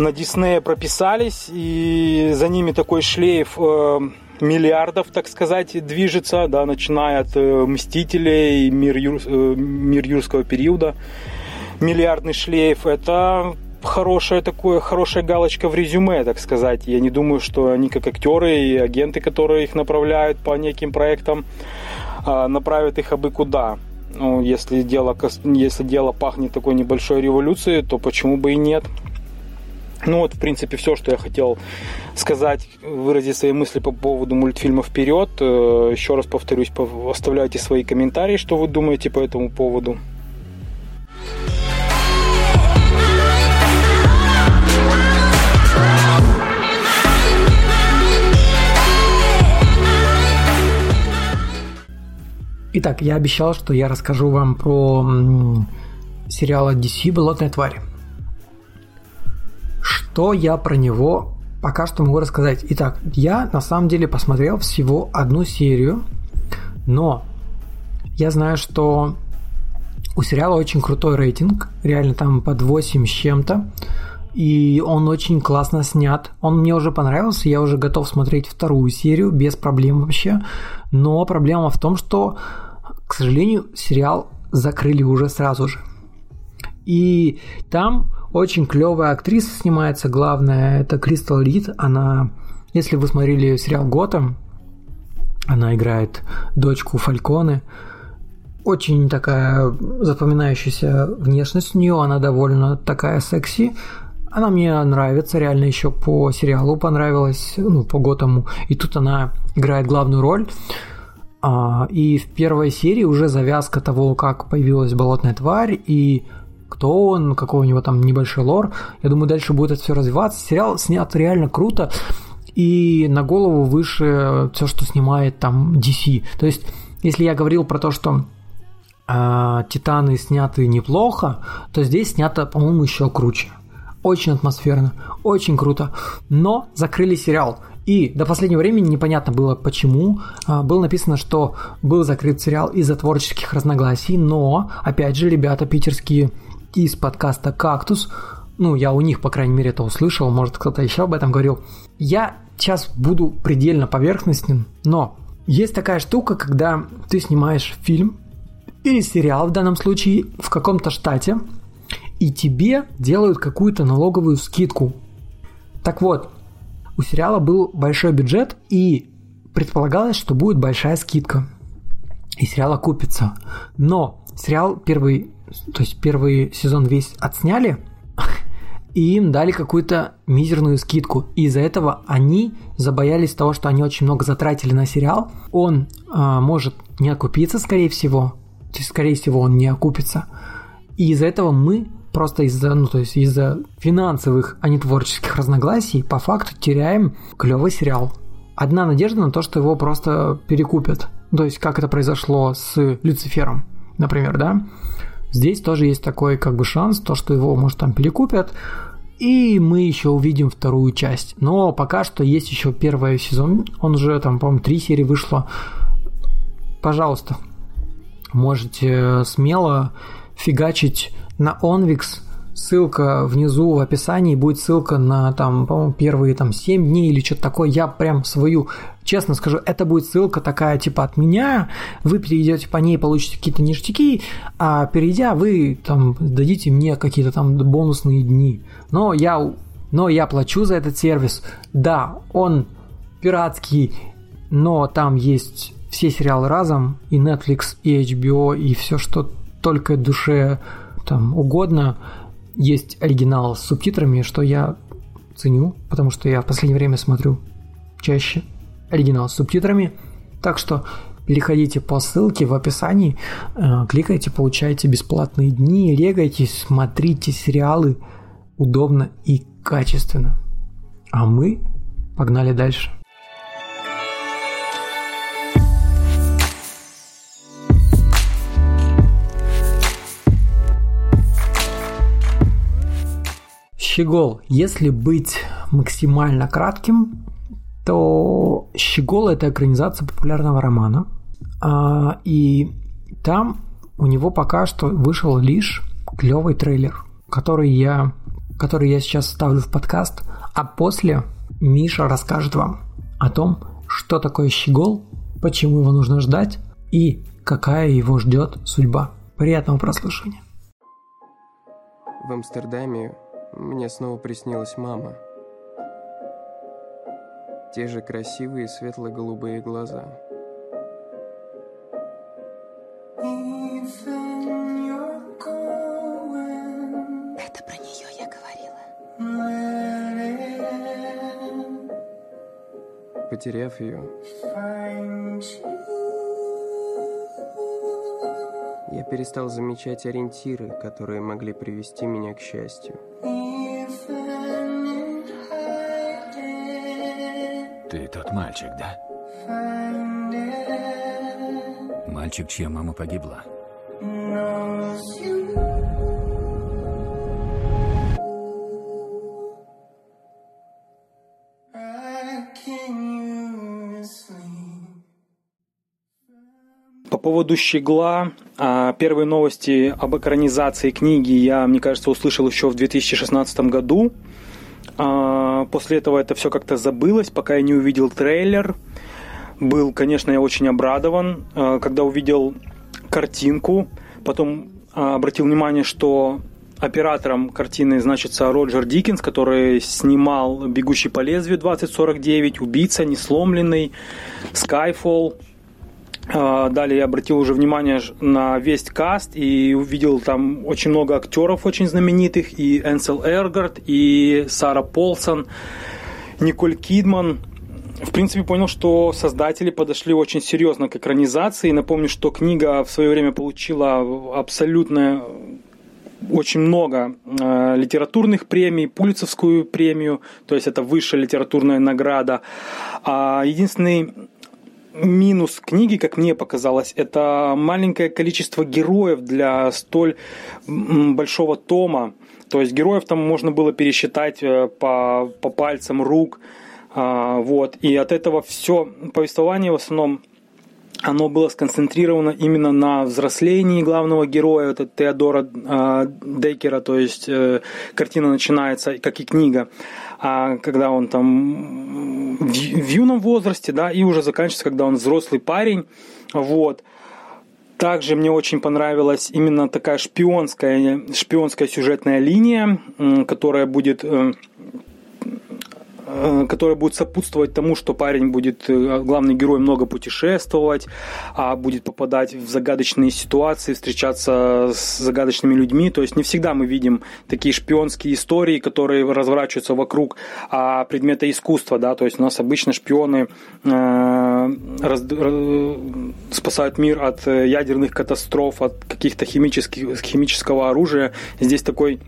на Диснея прописались, и за ними такой шлейф э, миллиардов, так сказать, движется, да, начиная от э, Мстителей, мир, юр, э, мир юрского периода. Миллиардный шлейф – это хорошая такое, хорошая галочка в резюме, так сказать. Я не думаю, что они как актеры и агенты, которые их направляют по неким проектам, а, направят их абы куда. Ну, если дело, если дело пахнет такой небольшой революцией, то почему бы и нет? Ну вот, в принципе, все, что я хотел сказать, выразить свои мысли по поводу мультфильма «Вперед». Э, еще раз повторюсь, оставляйте свои комментарии, что вы думаете по этому поводу. Итак, я обещал, что я расскажу вам про сериал DC «Болотная тварь». Что я про него пока что могу рассказать? Итак, я на самом деле посмотрел всего одну серию, но я знаю, что у сериала очень крутой рейтинг, реально там под 8 с чем-то. И он очень классно снят. Он мне уже понравился, я уже готов смотреть вторую серию без проблем вообще. Но проблема в том, что, к сожалению, сериал закрыли уже сразу же. И там очень клевая актриса снимается, главная, это Кристал Рид. Она, если вы смотрели сериал Готэм, она играет дочку Фальконы. Очень такая запоминающаяся внешность у нее, она довольно такая секси. Она мне нравится, реально еще по сериалу понравилась, ну, по Готому. И тут она играет главную роль. А, и в первой серии уже завязка того, как появилась болотная тварь и кто он, какой у него там небольшой лор. Я думаю, дальше будет это все развиваться. Сериал снят реально круто и на голову выше все, что снимает там DC. То есть, если я говорил про то, что э, Титаны сняты неплохо, то здесь снято, по-моему, еще круче. Очень атмосферно, очень круто. Но закрыли сериал. И до последнего времени непонятно было почему. А, было написано, что был закрыт сериал из-за творческих разногласий, но, опять же, ребята питерские из подкаста «Кактус», ну, я у них, по крайней мере, это услышал, может, кто-то еще об этом говорил. Я сейчас буду предельно поверхностен, но есть такая штука, когда ты снимаешь фильм или сериал в данном случае в каком-то штате, и тебе делают какую-то налоговую скидку. Так вот, у сериала был большой бюджет, и предполагалось, что будет большая скидка. И сериал окупится. Но сериал первый, то есть первый сезон весь отсняли, и им дали какую-то мизерную скидку. И из-за этого они забоялись того, что они очень много затратили на сериал. Он э, может не окупиться, скорее всего. То есть, скорее всего, он не окупится. И из-за этого мы просто из-за, ну, то есть из-за финансовых, а не творческих разногласий, по факту теряем клевый сериал. Одна надежда на то, что его просто перекупят. То есть, как это произошло с Люцифером, например, да? Здесь тоже есть такой как бы шанс, то, что его, может, там перекупят, и мы еще увидим вторую часть. Но пока что есть еще первый сезон, он уже там, по-моему, три серии вышло. Пожалуйста, можете смело фигачить на OnVix. Ссылка внизу в описании будет ссылка на там, по-моему, первые там 7 дней или что-то такое. Я прям свою, честно скажу, это будет ссылка такая типа от меня. Вы перейдете по ней, получите какие-то ништяки, а перейдя, вы там дадите мне какие-то там бонусные дни. Но я, но я плачу за этот сервис. Да, он пиратский, но там есть все сериалы разом, и Netflix, и HBO, и все, что только душе там угодно. Есть оригинал с субтитрами, что я ценю, потому что я в последнее время смотрю чаще оригинал с субтитрами. Так что переходите по ссылке в описании, э, кликайте, получайте бесплатные дни, регайте, смотрите сериалы удобно и качественно. А мы погнали дальше. Щегол. Если быть максимально кратким, то Щегол – это экранизация популярного романа. А, и там у него пока что вышел лишь клевый трейлер, который я, который я сейчас ставлю в подкаст, а после Миша расскажет вам о том, что такое Щегол, почему его нужно ждать и какая его ждет судьба. Приятного прослушивания. В Амстердаме мне снова приснилась мама. Те же красивые светло-голубые глаза. Это про нее я говорила. Потеряв ее, я перестал замечать ориентиры, которые могли привести меня к счастью. Ты тот мальчик, да? Мальчик, чья мама погибла. по поводу «Щегла», а, первые новости об экранизации книги я, мне кажется, услышал еще в 2016 году. А, после этого это все как-то забылось, пока я не увидел трейлер. Был, конечно, я очень обрадован, а, когда увидел картинку. Потом обратил внимание, что оператором картины значится Роджер Диккенс, который снимал «Бегущий по лезвию» 2049, «Убийца», «Несломленный», «Skyfall», а, Далее я обратил уже внимание на весь каст и увидел там очень много актеров очень знаменитых, и Энсел Эргард, и Сара Полсон, Николь Кидман. В принципе, понял, что создатели подошли очень серьезно к экранизации. Напомню, что книга в свое время получила абсолютно очень много э, литературных премий, Пулицевскую премию, то есть это высшая литературная награда. А единственный минус книги, как мне показалось, это маленькое количество героев для столь большого тома. То есть героев там можно было пересчитать э, по, по пальцам рук. А, вот. И от этого все повествование в основном оно было сконцентрировано именно на взрослении главного героя, это Теодора э, Деккера, то есть э, картина начинается, как и книга, а когда он там в, юном возрасте, да, и уже заканчивается, когда он взрослый парень, вот. Также мне очень понравилась именно такая шпионская, шпионская сюжетная линия, которая будет Э, которая будет сопутствовать тому, что парень будет, э, главный герой, много путешествовать, а будет попадать в загадочные ситуации, встречаться с загадочными людьми. То есть не всегда мы видим такие шпионские истории, которые разворачиваются вокруг а, предмета искусства. Да? То есть у нас обычно шпионы э, раз, э, спасают мир от ядерных катастроф, от каких-то химических, химического оружия. Здесь такой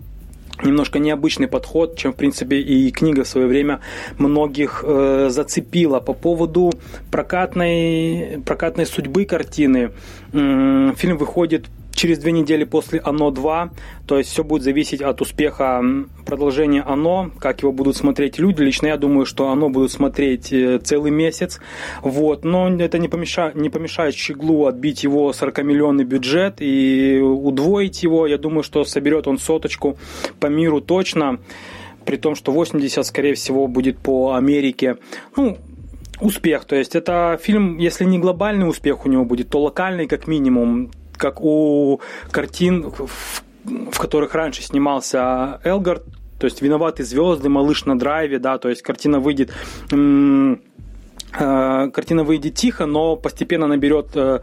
немножко необычный подход, чем, в принципе, и книга в свое время многих э, зацепила. По поводу прокатной, прокатной судьбы картины, э, фильм выходит через две недели после «Оно 2», то есть все будет зависеть от успеха продолжения «Оно», как его будут смотреть люди. Лично я думаю, что «Оно» будут смотреть э, целый месяц, вот. но это не помешает, не помешает «Щеглу» отбить его 40-миллионный бюджет и удвоить его. Я думаю, что соберет он соточку по миру точно, при том, что 80, скорее всего, будет по Америке. Ну, успех. То есть это фильм, если не глобальный успех у него будет, то локальный как минимум как у картин, в, в которых раньше снимался Элгард, то есть «Виноваты звезды», «Малыш на драйве», да, то есть картина выйдет э, картина выйдет тихо, но постепенно наберет э,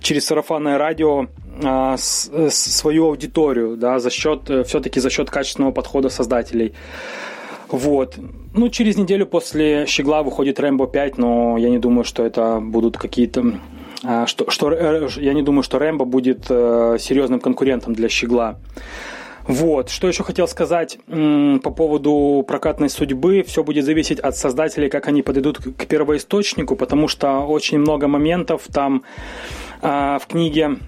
через сарафанное радио э, свою аудиторию, да, за счет, все-таки за счет качественного подхода создателей. Вот. Ну, через неделю после «Щегла» выходит «Рэмбо 5», но я не думаю, что это будут какие-то что, что э, я не думаю, что Рэмбо будет э, серьезным конкурентом для Щегла. Вот, что еще хотел сказать по поводу прокатной судьбы. Все будет зависеть от создателей, как они подойдут к первоисточнику, потому что очень много моментов там а, в книге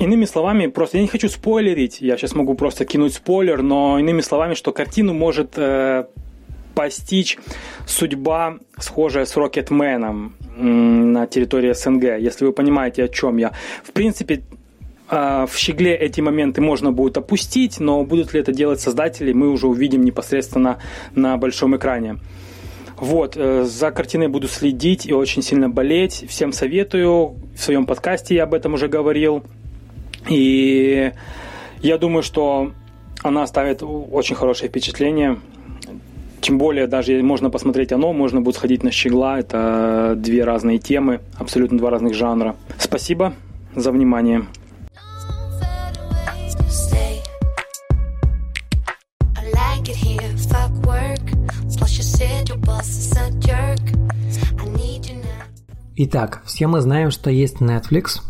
Иными словами, просто я не хочу спойлерить, я сейчас могу просто кинуть спойлер, но иными словами, что картину может э, постичь судьба, схожая с Рокетменом на территории СНГ, если вы понимаете, о чем я. В принципе, а, в щегле эти моменты можно будет опустить, но будут ли это делать создатели, мы уже увидим непосредственно на большом экране. Вот, э, за картиной буду следить и очень сильно болеть. Всем советую. В своем подкасте я об этом уже говорил. И я думаю, что она оставит очень хорошее впечатление. Тем более, даже можно посмотреть оно, можно будет сходить на щегла. Это две разные темы, абсолютно два разных жанра. Спасибо за внимание. Итак, все мы знаем, что есть Netflix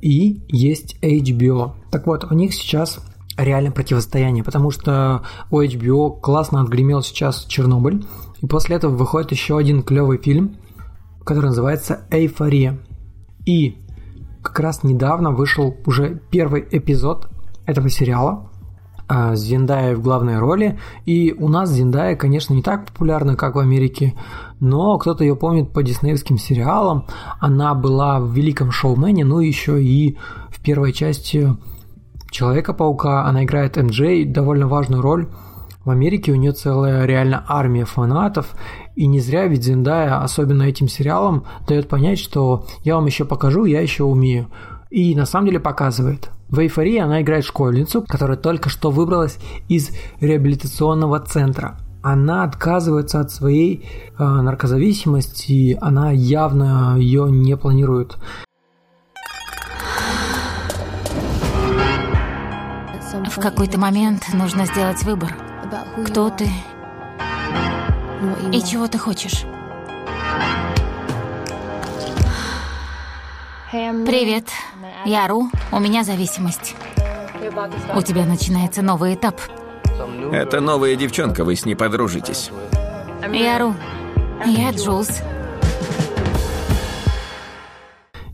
и есть HBO. Так вот, у них сейчас реальное противостояние, потому что у HBO классно отгремел сейчас Чернобыль, и после этого выходит еще один клевый фильм, который называется «Эйфория». И как раз недавно вышел уже первый эпизод этого сериала. с Зендая в главной роли. И у нас Зендая, конечно, не так популярна, как в Америке, но кто-то ее помнит по диснеевским сериалам. Она была в «Великом шоумене», ну еще и в первой части Человека-паука. Она играет МД, довольно важную роль. В Америке у нее целая реально армия фанатов, и не зря ведь Зендая, особенно этим сериалом, дает понять, что я вам еще покажу, я еще умею. И на самом деле показывает. В «Эйфории» она играет школьницу, которая только что выбралась из реабилитационного центра. Она отказывается от своей э, наркозависимости, она явно ее не планирует. В какой-то момент нужно сделать выбор. Кто ты и чего ты хочешь. Привет, я Ру, у меня зависимость. У тебя начинается новый этап. Это новая девчонка, вы с ней подружитесь. Я Ру, я Джулс.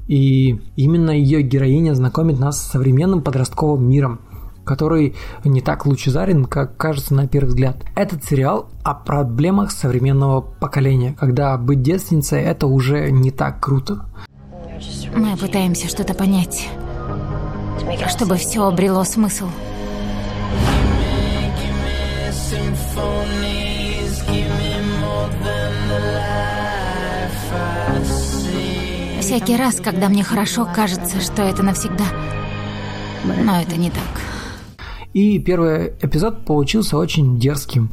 И именно ее героиня знакомит нас с современным подростковым миром, который не так лучезарен, как кажется на первый взгляд. Этот сериал о проблемах современного поколения, когда быть девственницей это уже не так круто. Мы пытаемся что-то понять, чтобы все обрело смысл. Всякий раз, когда мне хорошо, кажется, что это навсегда. Но это не так. И первый эпизод получился очень дерзким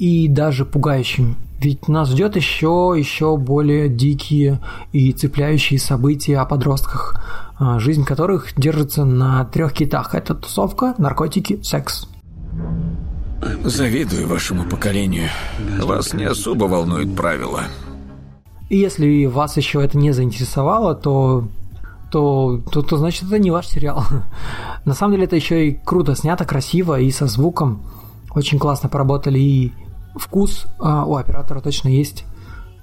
и даже пугающим. Ведь нас ждет еще, еще более дикие и цепляющие события о подростках, а, жизнь которых держится на трех китах. Это тусовка, наркотики, секс. Завидую вашему поколению. Вас не особо волнуют правила. И если вас еще это не заинтересовало, то то, то, то значит это не ваш сериал. <laughs> На самом деле это еще и круто снято, красиво и со звуком. Очень классно поработали и вкус а, у оператора точно есть.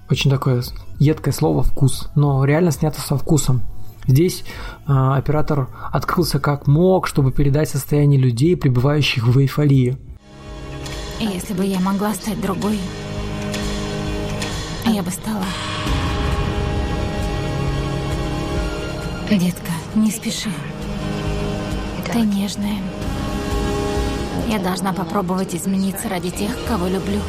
Очень такое едкое слово вкус, но реально снято со вкусом. Здесь а, оператор открылся как мог, чтобы передать состояние людей, пребывающих в эйфории. Если бы я могла стать другой, я бы стала. Детка, не спеши. Ты нежная. Я должна попробовать измениться ради тех, кого люблю.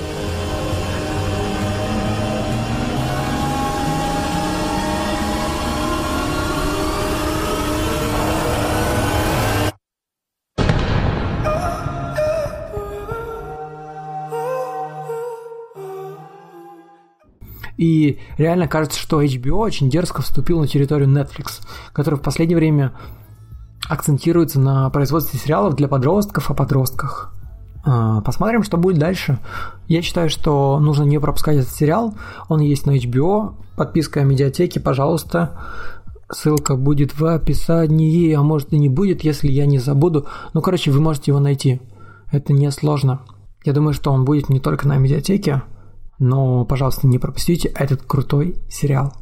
И реально кажется, что HBO очень дерзко вступил на территорию Netflix, который в последнее время акцентируется на производстве сериалов для подростков о подростках. А, посмотрим, что будет дальше. Я считаю, что нужно не пропускать этот сериал. Он есть на HBO. Подписка о медиатеке, пожалуйста. Ссылка будет в описании, а может и не будет, если я не забуду. Ну, короче, вы можете его найти. Это не сложно. Я думаю, что он будет не только на медиатеке, но, пожалуйста, не пропустите этот крутой сериал.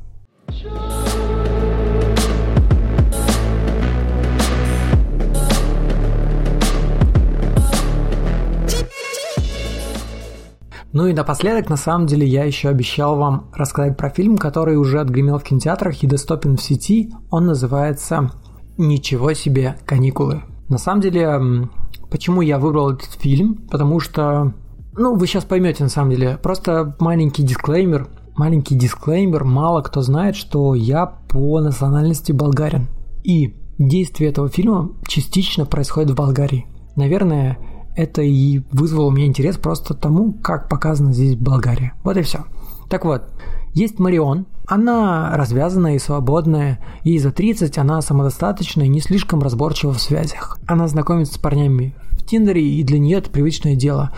Ну и напоследок, на самом деле, я еще обещал вам рассказать про фильм, который уже отгремел в кинотеатрах и доступен в сети. Он называется «Ничего себе каникулы». На самом деле, почему я выбрал этот фильм? Потому что ну, вы сейчас поймете на самом деле. Просто маленький дисклеймер. Маленький дисклеймер. Мало кто знает, что я по национальности болгарин. И действие этого фильма частично происходит в Болгарии. Наверное, это и вызвало у меня интерес просто тому, как показана здесь Болгария. Вот и все. Так вот, есть Марион, она развязанная и свободная, ей за 30, она самодостаточная и не слишком разборчива в связях. Она знакомится с парнями в Тиндере, и для нее это привычное дело.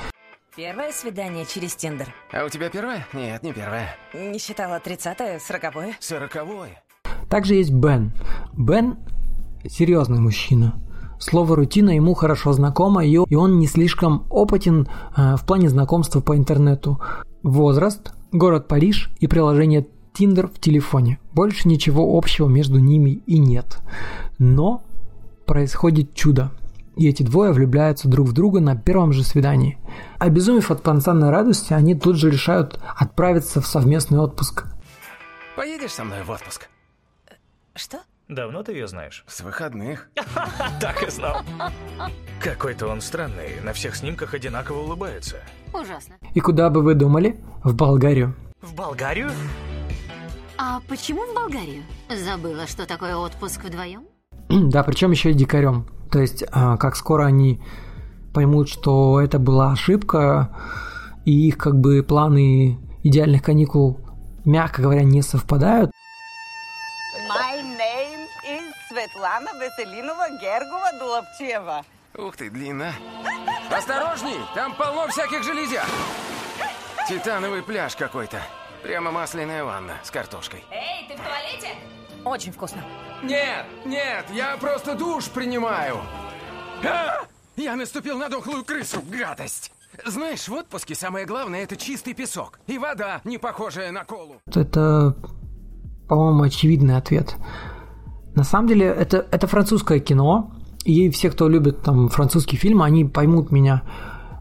Первое свидание через Тиндер. А у тебя первое? Нет, не первое. Не считала тридцатое, сороковое? Сороковое. Также есть Бен. Бен – серьезный мужчина. Слово «рутина» ему хорошо знакомо, и он не слишком опытен э, в плане знакомства по интернету. Возраст, город Париж и приложение Tinder в телефоне. Больше ничего общего между ними и нет. Но происходит чудо. и эти двое влюбляются друг в друга на первом же свидании. Обезумев от спонтанной радости, они тут же решают отправиться в совместный отпуск. Поедешь со мной в отпуск? Что? Давно ты ее знаешь? С выходных. <laughs> Так и знал. Какой-то он странный, на всех снимках одинаково улыбается. Ужасно. И куда бы вы думали? В Болгарию. В Болгарию? А почему в Болгарию? Забыла, что такое отпуск вдвоем? <clears throat> Да, причем еще и дикарем. То есть, а, как скоро они поймут, что это была ошибка, и их как бы планы идеальных каникул, мягко говоря, не совпадают. My name is Светлана Веселинова Гергова Дуловчева. Ух ты, длина. Осторожней, там полно всяких железяк. Титановый пляж какой-то. Прямо масляная ванна с картошкой. Эй, ты в туалете? Очень вкусно. Нет, нет, я просто душ принимаю. А! Я наступил на дохлую крысу, гадость. Знаешь, в отпуске самое главное это чистый песок. И вода, не похожая на колу. Это, по-моему, очевидный ответ. На самом деле, это, это французское кино, и все, кто любит там французские фильмы, они поймут меня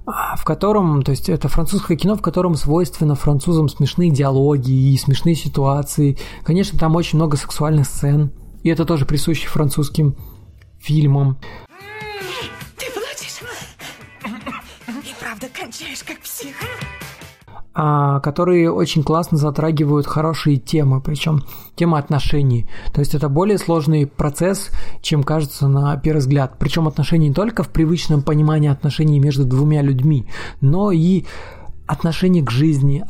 в котором, то есть это французское кино, в котором свойственно французам смешные диалоги и смешные ситуации. Конечно, там очень много сексуальных сцен, и это тоже присуще французским фильмам. Кончаешь, как псих. а, которые очень классно затрагивают хорошие темы, причем темы отношений. То есть это более сложный процесс, чем кажется на первый взгляд. Причем отношения не только в привычном понимании отношений между двумя людьми, но и отношения к жизни,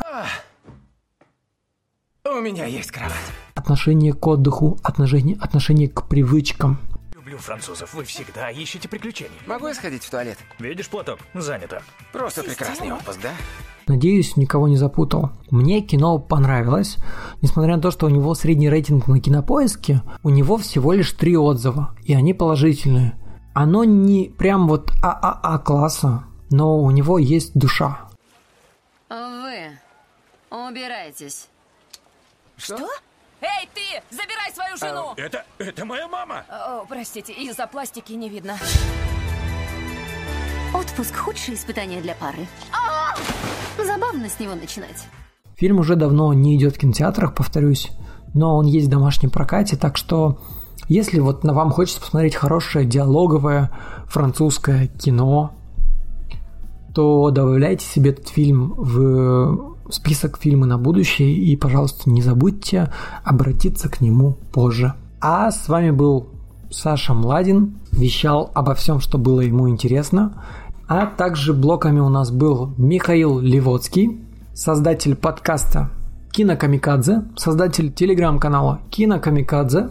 У меня есть кровать. отношения к отдыху, отношения, отношения к привычкам. Люблю французов, вы всегда ищете приключений. Могу я сходить в туалет? Видишь, платок? Занято. Просто прекрасный отпуск, да? Надеюсь, никого не запутал. Мне кино понравилось. Несмотря на то, что у него средний рейтинг на кинопоиске, у него всего лишь три отзыва, и они положительные. Оно не прям вот ААА класса, но у него есть душа. Вы убирайтесь. Что? Эй, ты! Забирай свою жену! Это, это моя мама! О, простите, из-за пластики не видно. Отпуск – худшее испытание для пары. А! Забавно с него начинать. Фильм уже давно не идет в кинотеатрах, повторюсь, но он есть в домашнем прокате, так что если вот на вам хочется посмотреть хорошее диалоговое французское кино, то добавляйте себе этот фильм в список фильмы на будущее и, пожалуйста, не забудьте обратиться к нему позже. А с вами был Саша Младин, вещал обо всем, что было ему интересно. А также блоками у нас был Михаил Левоцкий, создатель подкаста Кинокамикадзе, создатель телеграм-канала Кинокамикадзе.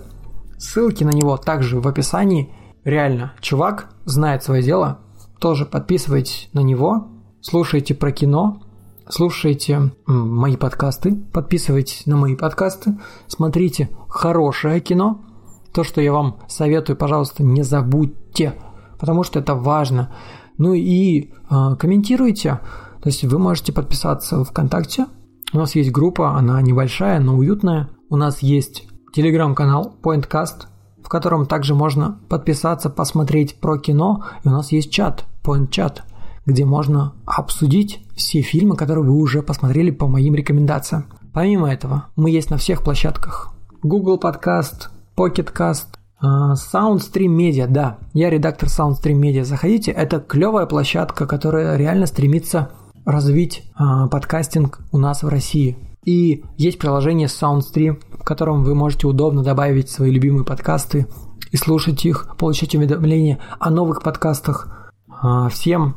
Ссылки на него также в описании. Реально, чувак знает свое дело. Тоже подписывайтесь на него, слушайте про кино, слушайте мои подкасты, подписывайтесь на мои подкасты, смотрите хорошее кино. То, что я вам советую, пожалуйста, не забудьте, потому что это важно. Ну и э, комментируйте. То есть вы можете подписаться ВКонтакте. У нас есть группа, она небольшая, но уютная. У нас есть телеграм-канал Pointcast, в котором также можно подписаться, посмотреть про кино. И у нас есть чат, Point Chat, где можно обсудить все фильмы, которые вы уже посмотрели по моим рекомендациям. Помимо этого, мы есть на всех площадках. Google Podcast, Pocket Cast, а, Soundstream Media, да, я редактор Soundstream Media. Заходите, это клевая площадка, которая реально стремится развить а, подкастинг у нас в России. И есть приложение Soundstream, в котором вы можете удобно добавить свои любимые подкасты и слушать их, получать уведомления о новых подкастах. А, Всем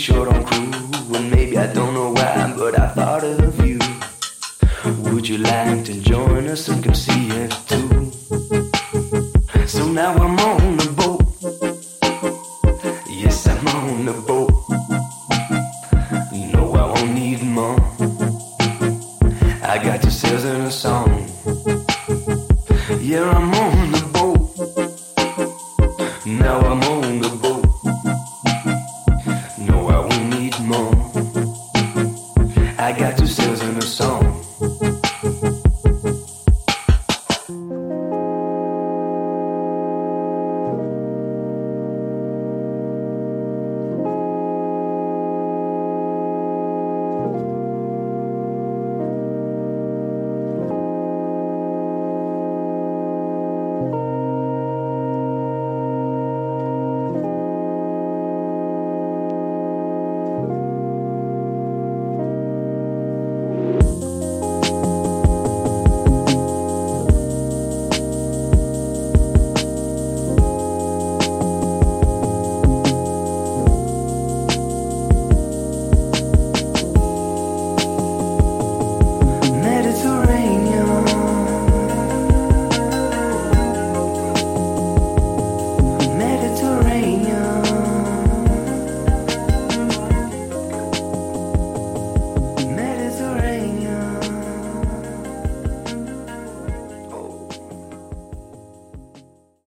sure don't cool.